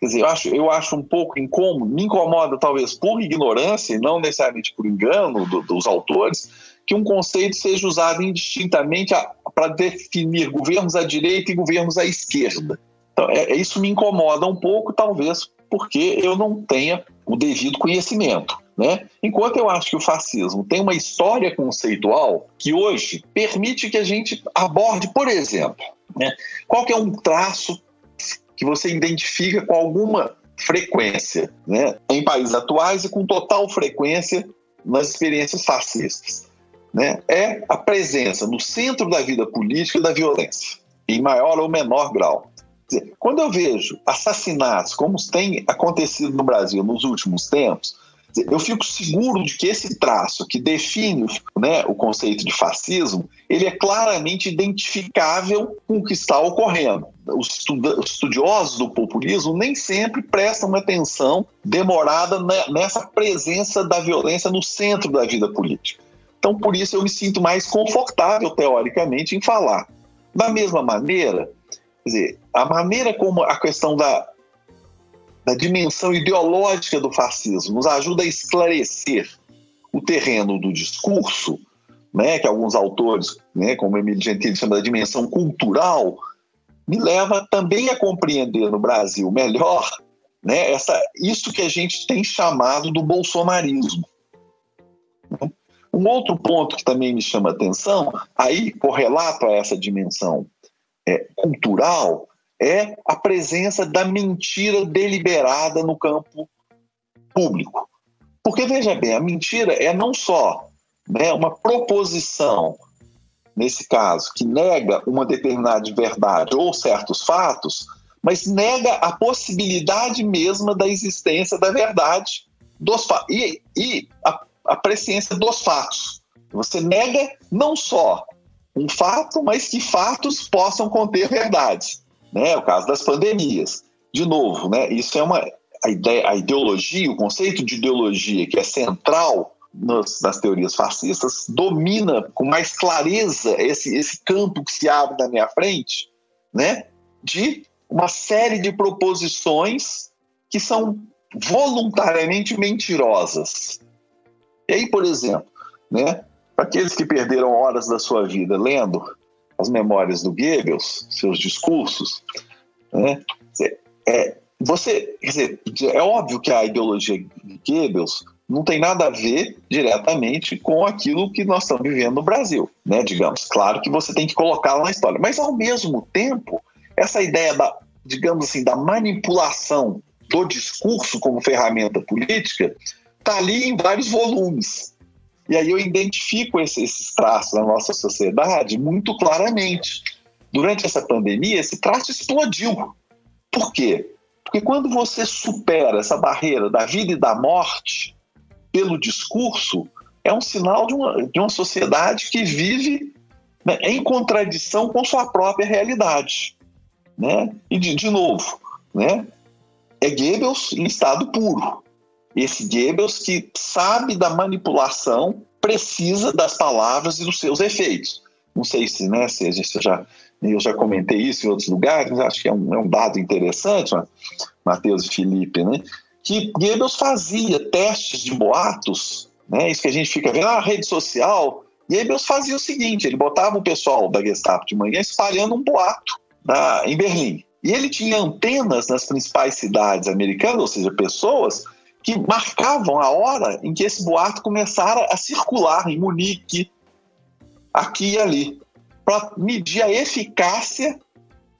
Quer dizer, eu acho, eu acho um pouco incômodo, me incomoda talvez por ignorância e não necessariamente por engano do, dos autores, que um conceito seja usado indistintamente para definir governos à direita e governos à esquerda. Então, é, é, isso me incomoda um pouco, talvez porque eu não tenha o devido conhecimento. Né? Enquanto eu acho que o fascismo tem uma história conceitual que hoje permite que a gente aborde, por exemplo, né, qual que é um traço que você identifica com alguma frequência, né? em países atuais e com total frequência nas experiências fascistas. Né? É a presença no centro da vida política da violência, em maior ou menor grau. Dizer, quando eu vejo assassinatos como tem acontecido no Brasil nos últimos tempos, eu fico seguro de que esse traço que define né, o conceito de fascismo, ele é claramente identificável com o que está ocorrendo. Os estudiosos do populismo nem sempre prestam atenção demorada nessa presença da violência no centro da vida política. Então, por isso, eu me sinto mais confortável, teoricamente, em falar. Da mesma maneira, dizer, a maneira como a questão da da dimensão ideológica do fascismo, nos ajuda a esclarecer o terreno do discurso, né, que alguns autores, né, como Emílio Gentili chama da dimensão cultural, me leva também a compreender no Brasil melhor né, essa, isso que a gente tem chamado do bolsonarismo. Um outro ponto que também me chama atenção, aí correlato a essa dimensão é, cultural, é a presença da mentira deliberada no campo público. Porque, veja bem, a mentira é não só né, uma proposição, nesse caso, que nega uma determinada verdade ou certos fatos, mas nega a possibilidade mesma da existência da verdade dos e, e a, a presciência dos fatos. Você nega não só um fato, mas que fatos possam conter verdades né? O caso das pandemias. De novo, né? Isso é uma a ideia, a ideologia, o conceito de ideologia que é central nas, nas, teorias fascistas domina com mais clareza esse, esse campo que se abre na minha frente, né? De uma série de proposições que são voluntariamente mentirosas. E aí, por exemplo, né? Para aqueles que perderam horas da sua vida lendo as memórias do Goebbels, seus discursos, né? É, você, dizer, é óbvio que a ideologia de Goebbels não tem nada a ver diretamente com aquilo que nós estamos vivendo no Brasil, né? Digamos, claro que você tem que colocá-la na história, mas ao mesmo tempo, essa ideia da, digamos assim, da manipulação do discurso como ferramenta política está ali em vários volumes. E aí eu identifico esses traços na nossa sociedade muito claramente. Durante essa pandemia, esse traço explodiu. Por quê? Porque quando você supera essa barreira da vida e da morte pelo discurso, é um sinal de uma, de uma sociedade que vive né, em contradição com sua própria realidade. Né? E, de, de novo, né, é Goebbels em estado puro. Esse Goebbels que sabe da manipulação precisa das palavras e dos seus efeitos. Não sei se, né, se a gente já eu já comentei isso em outros lugares, acho que é um, é um dado interessante, Matheus e Felipe, né? que Goebbels fazia testes de boatos, né? isso que a gente fica vendo, ah, rede social. Goebbels fazia o seguinte: ele botava o pessoal da Gestapo de manhã espalhando um boato na, em Berlim. E ele tinha antenas nas principais cidades americanas, ou seja, pessoas que marcavam a hora em que esse boato começara a circular em Munique, aqui e ali para medir a eficácia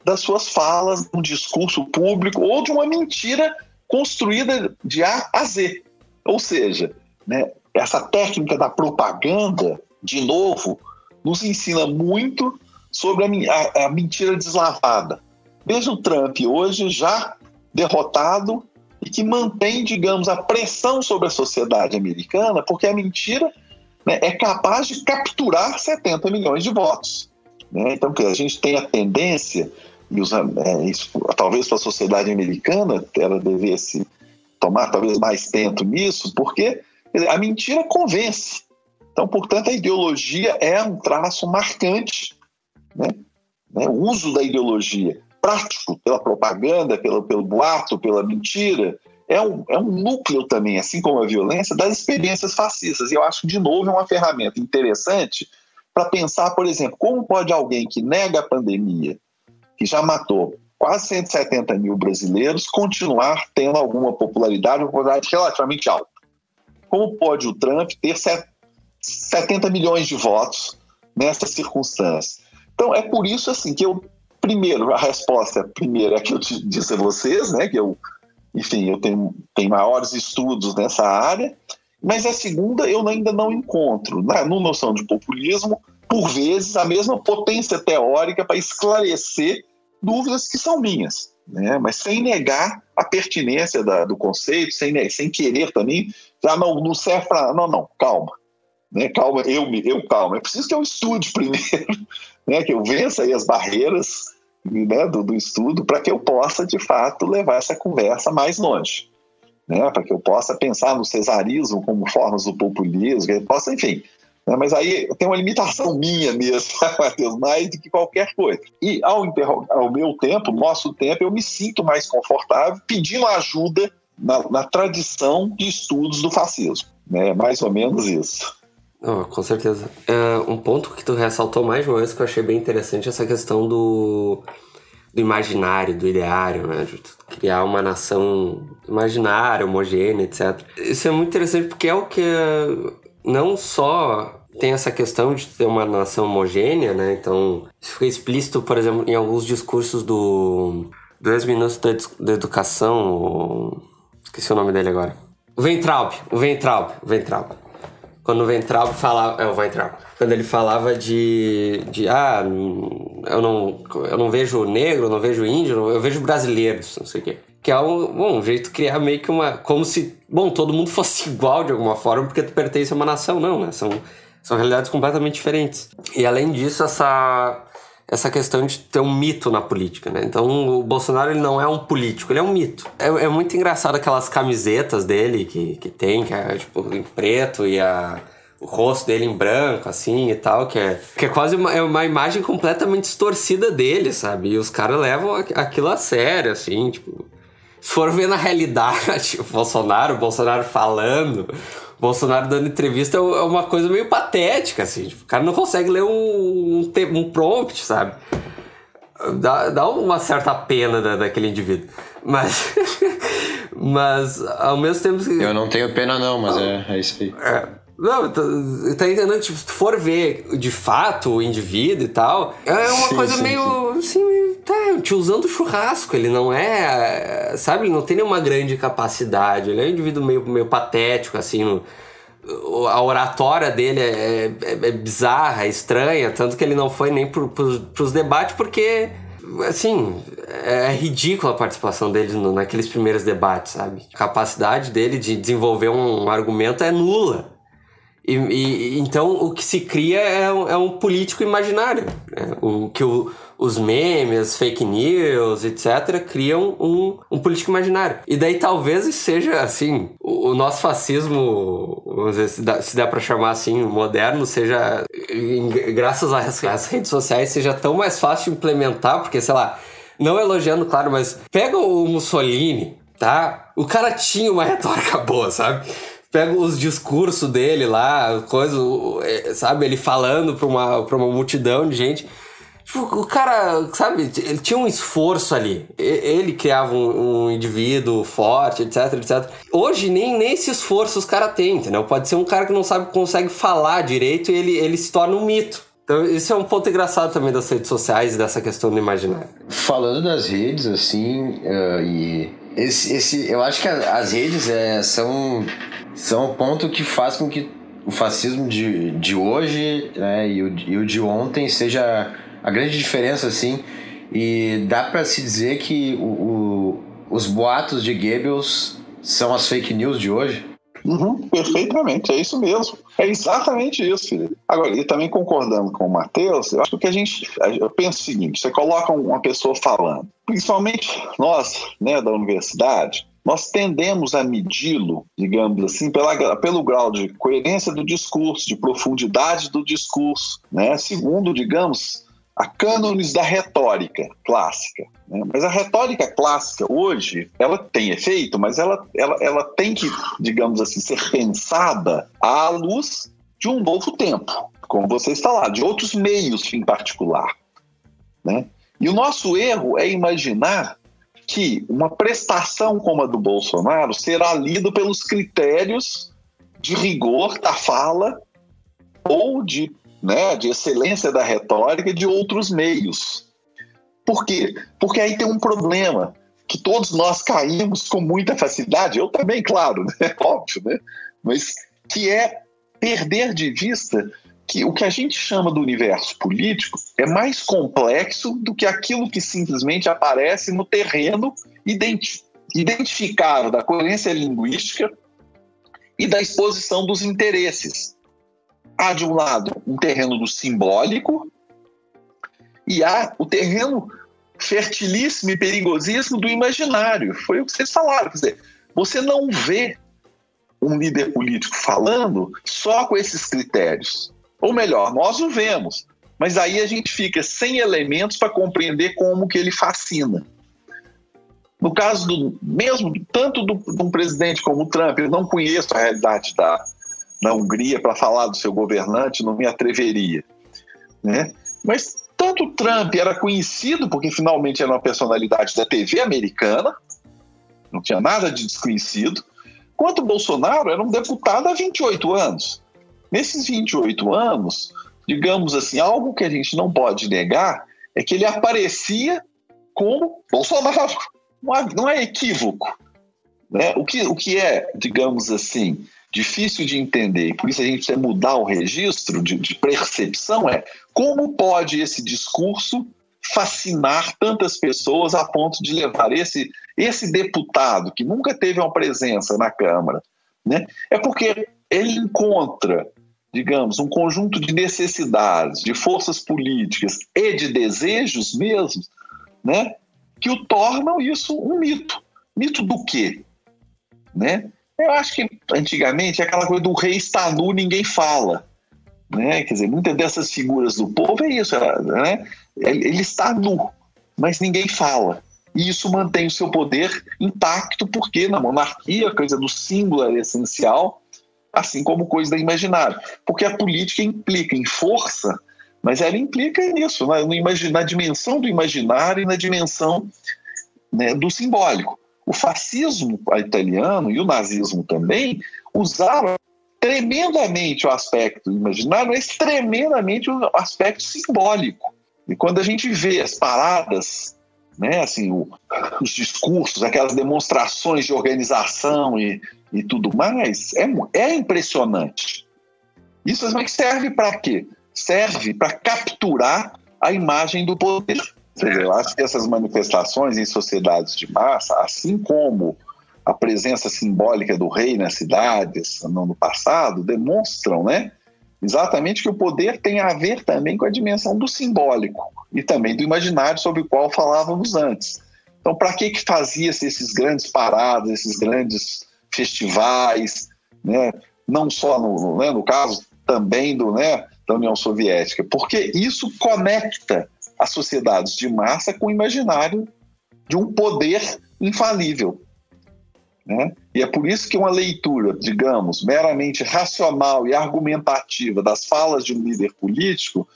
das suas falas, um discurso público ou de uma mentira construída de A a Z. Ou seja, né, essa técnica da propaganda, de novo, nos ensina muito sobre a, a, a mentira deslavada. Veja o Trump hoje já derrotado e que mantém, digamos, a pressão sobre a sociedade americana, porque a mentira né, é capaz de capturar 70 milhões de votos. Né? Então, a gente tem a tendência, e os, é, isso, talvez para a sociedade americana ela devesse tomar talvez mais tempo nisso, porque a mentira convence. Então, portanto, a ideologia é um traço marcante. Né? né? O uso da ideologia prático pela propaganda, pelo, pelo boato, pela mentira, é um, é um núcleo também, assim como a violência, das experiências fascistas. E eu acho, de novo, é uma ferramenta interessante para pensar, por exemplo, como pode alguém que nega a pandemia, que já matou quase 170 mil brasileiros, continuar tendo alguma popularidade, uma popularidade relativamente alta? Como pode o Trump ter 70 milhões de votos nessa circunstância? Então, é por isso assim que eu, primeiro, a resposta primeira é que eu disse a vocês, né, que eu, enfim, eu tenho, tenho maiores estudos nessa área, mas a segunda eu ainda não encontro, na, no noção de populismo, por vezes, a mesma potência teórica para esclarecer dúvidas que são minhas, né? mas sem negar a pertinência da, do conceito, sem, sem querer também, já não, não serve para. Não, não, calma. Né? Calma, eu, eu calma. É preciso que eu estude primeiro, né? que eu vença aí as barreiras né, do, do estudo para que eu possa, de fato, levar essa conversa mais longe né, para que eu possa pensar no cesarismo como formas do populismo, que eu possa, enfim. Né, mas aí tem uma limitação minha mesmo, Matheus, mais do que qualquer coisa. E ao, ao meu tempo, nosso tempo, eu me sinto mais confortável pedindo ajuda na, na tradição de estudos do fascismo. Né, mais ou menos isso. Oh, com certeza. Uh, um ponto que tu ressaltou mais uma vez que eu achei bem interessante é essa questão do do imaginário, do ideário, né? De criar uma nação imaginária, homogênea, etc. Isso é muito interessante porque é o que não só tem essa questão de ter uma nação homogênea, né? Então, isso fica explícito, por exemplo, em alguns discursos do, do ex-ministro da, Educação, esqueci o nome dele agora. O Ventralb, o o. Quando o Ventralb falava. É, o Ventralb. Quando ele falava de. de ah, eu não, eu não vejo negro, eu não vejo índio, eu vejo brasileiros, não sei o quê. Que é um, bom, um jeito de criar meio que uma. Como se, bom, todo mundo fosse igual de alguma forma, porque tu pertence a uma nação, não, né? São, são realidades completamente diferentes. E além disso, essa essa questão de ter um mito na política, né? Então o Bolsonaro ele não é um político, ele é um mito. É, é muito engraçado aquelas camisetas dele que, que tem, que é tipo em preto e a, o rosto dele em branco, assim e tal, que é, que é quase uma, é uma imagem completamente distorcida dele, sabe? E os caras levam aquilo a sério, assim, tipo. Se for ver na realidade, o Bolsonaro, o Bolsonaro falando, Bolsonaro dando entrevista é, é uma coisa meio patética, assim. Tipo, o cara não consegue ler um, um, um prompt, sabe? Dá, dá uma certa pena da, daquele indivíduo. Mas. mas, ao mesmo tempo. Eu não tenho pena, não, mas é, é isso aí. É. Não, tá, tá, entendendo? Tipo, se tu for ver de fato o indivíduo e tal, é uma sim, coisa sim, meio. Sim. assim, tá, tiozão do churrasco. Ele não é. Sabe? Ele não tem nenhuma grande capacidade. Ele é um indivíduo meio, meio patético, assim. No, a oratória dele é, é, é, bizarra, é estranha, tanto que ele não foi nem pro, pros, pros debates, porque, assim, é ridícula a participação dele no, naqueles primeiros debates, sabe? A capacidade dele de desenvolver um argumento é nula. E, e, então o que se cria é um, é um político imaginário. Né? O que o, os memes, fake news, etc., criam um, um político imaginário. E daí talvez seja assim, o, o nosso fascismo, vamos dizer, se dá, se dá para chamar assim, moderno, seja, graças às, às redes sociais, seja tão mais fácil de implementar, porque, sei lá, não elogiando, claro, mas pega o Mussolini, tá? O cara tinha uma retórica boa, sabe? Pega os discursos dele lá, coisa, é, sabe? Ele falando pra uma, pra uma multidão de gente. Tipo, o cara, sabe, ele tinha um esforço ali. Ele criava um, um, indivíduo forte, etc, etc. Hoje, nem, nem esse esforço os caras têm, entendeu? Pode ser um cara que não sabe, consegue falar direito e ele, ele se torna um mito. Então, isso é um ponto engraçado também das redes sociais e dessa questão do imaginário. Falando das redes, assim, uh, e esse, esse, eu acho que as redes é, são, são o ponto que faz com que o fascismo de, de hoje né, e, o, e o de ontem seja a grande diferença, assim. E dá para se dizer que o, o, os boatos de Goebbels são as fake news de hoje? Uhum, perfeitamente, é isso mesmo. É exatamente isso, Felipe. Agora, e também concordando com o Matheus, eu acho que a gente. Eu penso o seguinte: você coloca uma pessoa falando, principalmente nós, né, da universidade, nós tendemos a medi-lo, digamos assim, pela, pelo grau de coerência do discurso, de profundidade do discurso, né? Segundo, digamos, a cânones da retórica clássica. Né? Mas a retórica clássica hoje, ela tem efeito, mas ela, ela, ela tem que, digamos assim, ser pensada à luz de um novo tempo, como você está lá, de outros meios em particular. Né? E o nosso erro é imaginar que uma prestação como a do Bolsonaro será lida pelos critérios de rigor da fala ou de né, de excelência da retórica de outros meios. Por quê? Porque aí tem um problema que todos nós caímos com muita facilidade, eu também, claro, né? óbvio, né? mas que é perder de vista que o que a gente chama do universo político é mais complexo do que aquilo que simplesmente aparece no terreno identi identificável da coerência linguística e da exposição dos interesses há de um lado um terreno do simbólico e há o terreno fertilíssimo e perigosíssimo do imaginário. Foi o que vocês falaram. Quer dizer, você não vê um líder político falando só com esses critérios. Ou melhor, nós o vemos, mas aí a gente fica sem elementos para compreender como que ele fascina. No caso do mesmo, tanto do, de um presidente como o Trump, eu não conheço a realidade da, na Hungria para falar do seu governante, não me atreveria. Né? Mas tanto Trump era conhecido porque finalmente era uma personalidade da TV americana, não tinha nada de desconhecido, quanto Bolsonaro era um deputado há 28 anos. Nesses 28 anos, digamos assim, algo que a gente não pode negar é que ele aparecia como Bolsonaro. Não é equívoco. Né? O, que, o que é, digamos assim, difícil de entender, e por isso a gente precisa mudar o registro de, de percepção, é como pode esse discurso fascinar tantas pessoas a ponto de levar esse, esse deputado que nunca teve uma presença na Câmara, né? É porque ele encontra, digamos, um conjunto de necessidades, de forças políticas e de desejos mesmo, né? Que o tornam isso um mito. Mito do quê? Né? Eu acho que antigamente aquela coisa do rei está nu, ninguém fala. Né? Quer dizer, muitas dessas figuras do povo é isso, né? ele está nu, mas ninguém fala. E isso mantém o seu poder intacto, porque na monarquia a coisa do símbolo é essencial, assim como coisa da imaginário. Porque a política implica em força, mas ela implica nisso, na, na dimensão do imaginário e na dimensão né, do simbólico. O fascismo italiano e o nazismo também usaram tremendamente o aspecto imaginário, mas tremendamente o aspecto simbólico. E quando a gente vê as paradas, né, assim, o, os discursos, aquelas demonstrações de organização e, e tudo mais, é, é impressionante. Isso serve para quê? Serve para capturar a imagem do poder. Eu acho que essas manifestações em sociedades de massa, assim como a presença simbólica do rei nas cidades no passado demonstram, né, exatamente que o poder tem a ver também com a dimensão do simbólico e também do imaginário sobre o qual falávamos antes. Então, para que que fazia-se esses grandes paradas, esses grandes festivais, né? Não só no, né, no caso também do, né, da União Soviética, porque isso conecta as sociedades de massa com o imaginário de um poder infalível. Né? E é por isso que uma leitura, digamos, meramente racional e argumentativa das falas de um líder político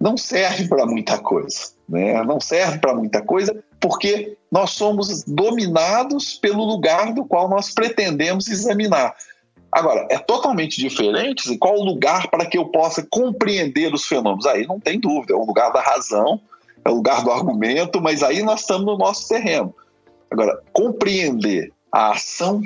não serve para muita coisa. Né? Não serve para muita coisa porque nós somos dominados pelo lugar do qual nós pretendemos examinar. Agora, é totalmente diferente qual o lugar para que eu possa compreender os fenômenos. Aí não tem dúvida, é o lugar da razão, é o lugar do argumento, mas aí nós estamos no nosso terreno. Agora, compreender a ação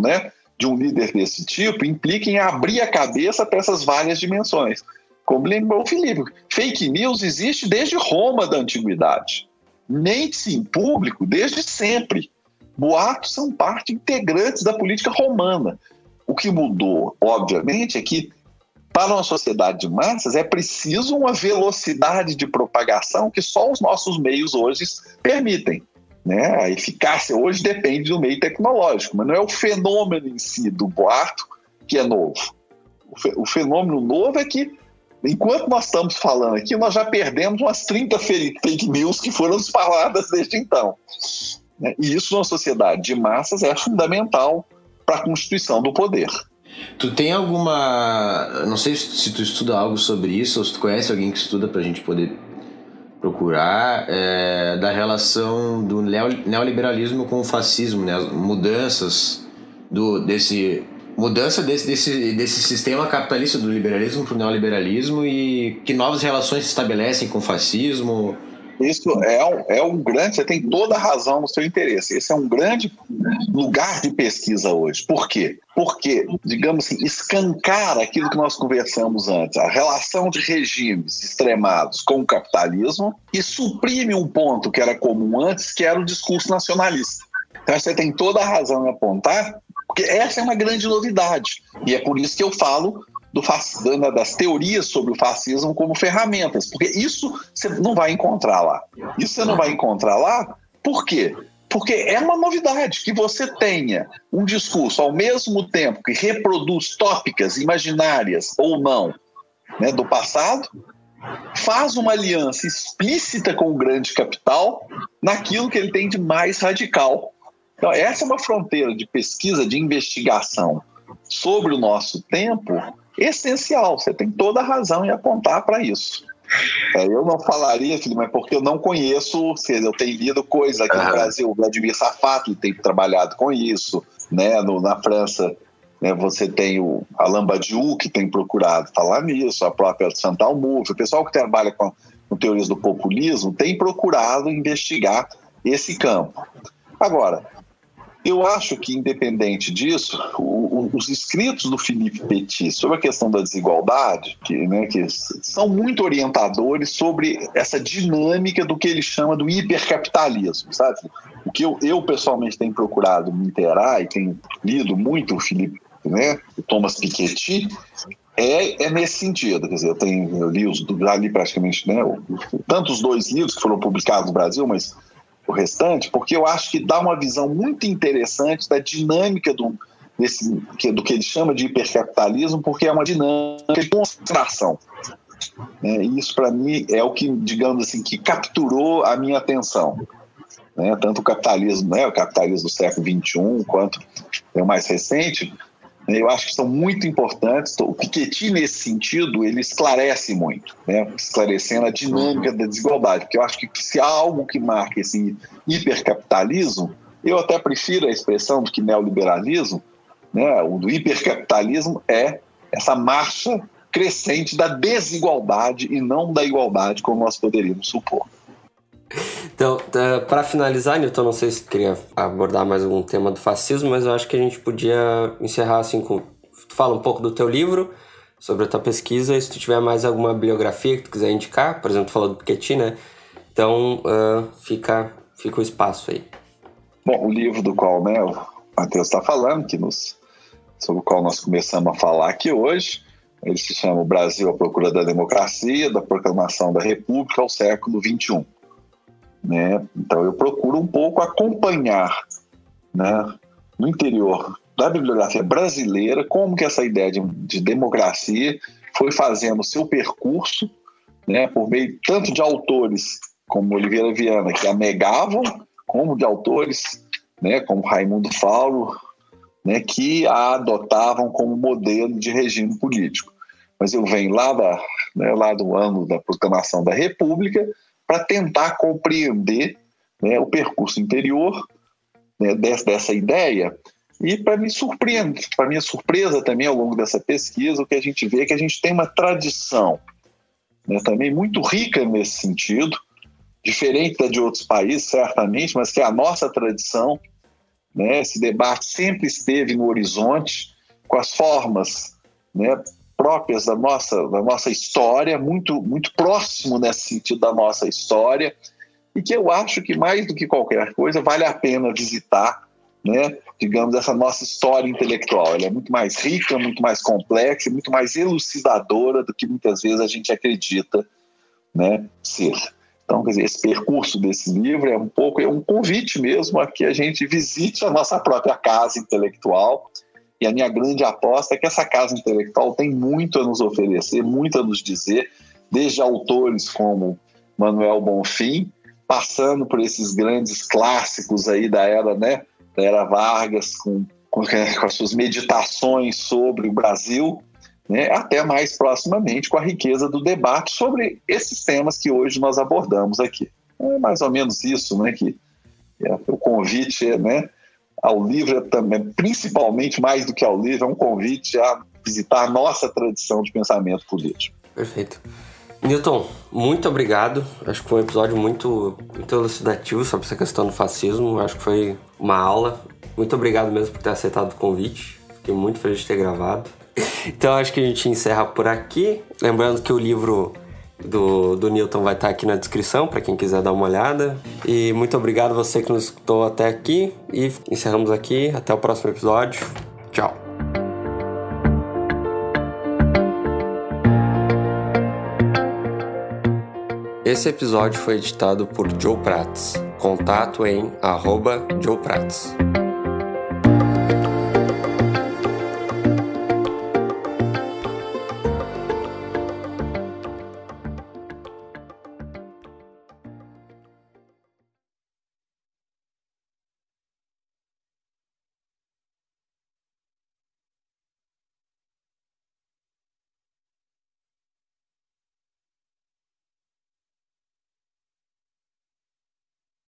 né, de um líder desse tipo implica em abrir a cabeça para essas várias dimensões. Como lembrou o Felipe, fake news existe desde Roma da antiguidade. Mente-se em público desde sempre. Boatos são parte integrantes da política romana. O que mudou, obviamente, é que para uma sociedade de massas é preciso uma velocidade de propagação que só os nossos meios hoje permitem. Né? A eficácia hoje depende do meio tecnológico, mas não é o fenômeno em si do boato que é novo. O fenômeno novo é que, enquanto nós estamos falando aqui, nós já perdemos umas 30 fake news que foram faladas desde então. Né? E isso, numa sociedade de massas, é fundamental para a constituição do poder. Tu tem alguma. Não sei se tu estuda algo sobre isso, ou se tu conhece alguém que estuda para a gente poder procurar é, da relação do neoliberalismo com o fascismo, né? As mudanças do, desse mudança desse, desse, desse sistema capitalista do liberalismo para o neoliberalismo e que novas relações se estabelecem com o fascismo. Isso é um, é um grande, você tem toda a razão no seu interesse. Esse é um grande lugar de pesquisa hoje. Por quê? Porque, digamos assim, escancar aquilo que nós conversamos antes, a relação de regimes extremados com o capitalismo e suprime um ponto que era comum antes, que era o discurso nacionalista. Então você tem toda a razão em apontar, porque essa é uma grande novidade. E é por isso que eu falo do, das teorias sobre o fascismo como ferramentas, porque isso você não vai encontrar lá. Isso você não vai encontrar lá, por quê? Porque é uma novidade que você tenha um discurso ao mesmo tempo que reproduz tópicas imaginárias ou não né, do passado, faz uma aliança explícita com o grande capital naquilo que ele tem de mais radical. Então, essa é uma fronteira de pesquisa, de investigação sobre o nosso tempo essencial. Você tem toda a razão em apontar para isso. É, eu não falaria, filho, mas porque eu não conheço, eu tenho lido coisa aqui no Brasil, o Vladimir Safato tem trabalhado com isso, né? No, na França, né, você tem o Alain Badiou, que tem procurado falar nisso, a própria Santal Move, o pessoal que trabalha com, com teorias do populismo tem procurado investigar esse campo. Agora, eu acho que, independente disso, o, o, os escritos do Felipe Petit sobre a questão da desigualdade, que, né, que são muito orientadores sobre essa dinâmica do que ele chama do hipercapitalismo, sabe? O que eu, eu pessoalmente tenho procurado me interar e tenho lido muito o Felipe, né, o Thomas Piketty, é, é nesse sentido. Quer dizer, eu, tenho, eu li, os, praticamente né, tanto os dois livros que foram publicados no Brasil, mas o restante, porque eu acho que dá uma visão muito interessante da dinâmica do, desse, do que ele chama de hipercapitalismo, porque é uma dinâmica de concentração. É, e isso, para mim, é o que, digamos assim, que capturou a minha atenção. Né? Tanto o capitalismo, né, o capitalismo do século XXI, quanto é o mais recente, eu acho que são muito importantes. O Piketty, nesse sentido, ele esclarece muito, né? esclarecendo a dinâmica da desigualdade, porque eu acho que se há algo que marca esse hipercapitalismo, eu até prefiro a expressão do que neoliberalismo, né? o do hipercapitalismo é essa marcha crescente da desigualdade e não da igualdade, como nós poderíamos supor. Então, tá, para finalizar, Newton, não sei se queria abordar mais algum tema do fascismo, mas eu acho que a gente podia encerrar assim com. Tu fala um pouco do teu livro, sobre a tua pesquisa, e se tu tiver mais alguma bibliografia que tu quiser indicar, por exemplo, tu falou do Piketty, né? Então, uh, fica, fica o espaço aí. Bom, o livro do qual né, Matheus está falando, que nos, sobre o qual nós começamos a falar aqui hoje. Ele se chama O Brasil à Procura da Democracia, da Proclamação da República ao século XXI. Né? Então eu procuro um pouco acompanhar né, no interior da bibliografia brasileira como que essa ideia de, de democracia foi fazendo seu percurso né, por meio tanto de autores como Oliveira Viana, que a negavam, como de autores né, como Raimundo Fauro, né, que a adotavam como modelo de regime político. Mas eu venho lá, da, né, lá do ano da proclamação da República para tentar compreender né, o percurso interior né, dessa, dessa ideia e para me surpreender, para minha surpresa também ao longo dessa pesquisa, o que a gente vê é que a gente tem uma tradição né, também muito rica nesse sentido, diferente da de outros países, certamente, mas que é a nossa tradição. Né, esse debate sempre esteve no horizonte, com as formas né, próprias da nossa, da nossa história, muito, muito próximo nesse sentido da nossa história, e que eu acho que mais do que qualquer coisa vale a pena visitar, né, digamos, essa nossa história intelectual. Ela é muito mais rica, muito mais complexa, muito mais elucidadora do que muitas vezes a gente acredita né, ser. Então, quer dizer, esse percurso desse livro é um pouco é um convite mesmo a que a gente visite a nossa própria casa intelectual. E a minha grande aposta é que essa casa intelectual tem muito a nos oferecer, muito a nos dizer, desde autores como Manuel Bonfim, passando por esses grandes clássicos aí da era, né, da era Vargas, com, com, com as suas meditações sobre o Brasil, né, até mais proximamente com a riqueza do debate sobre esses temas que hoje nós abordamos aqui. É mais ou menos isso, né, que é, o convite é, né, ao livro é também, principalmente mais do que ao livro, é um convite a visitar a nossa tradição de pensamento político. Perfeito. Newton, muito obrigado. Acho que foi um episódio muito, muito elucidativo sobre essa questão do fascismo. Acho que foi uma aula. Muito obrigado mesmo por ter aceitado o convite. Fiquei muito feliz de ter gravado. Então acho que a gente encerra por aqui. Lembrando que o livro do, do Newton vai estar aqui na descrição para quem quiser dar uma olhada. E muito obrigado você que nos escutou até aqui. E encerramos aqui. Até o próximo episódio. Tchau. Esse episódio foi editado por Joe Prats. Contato em arroba Joe Prats.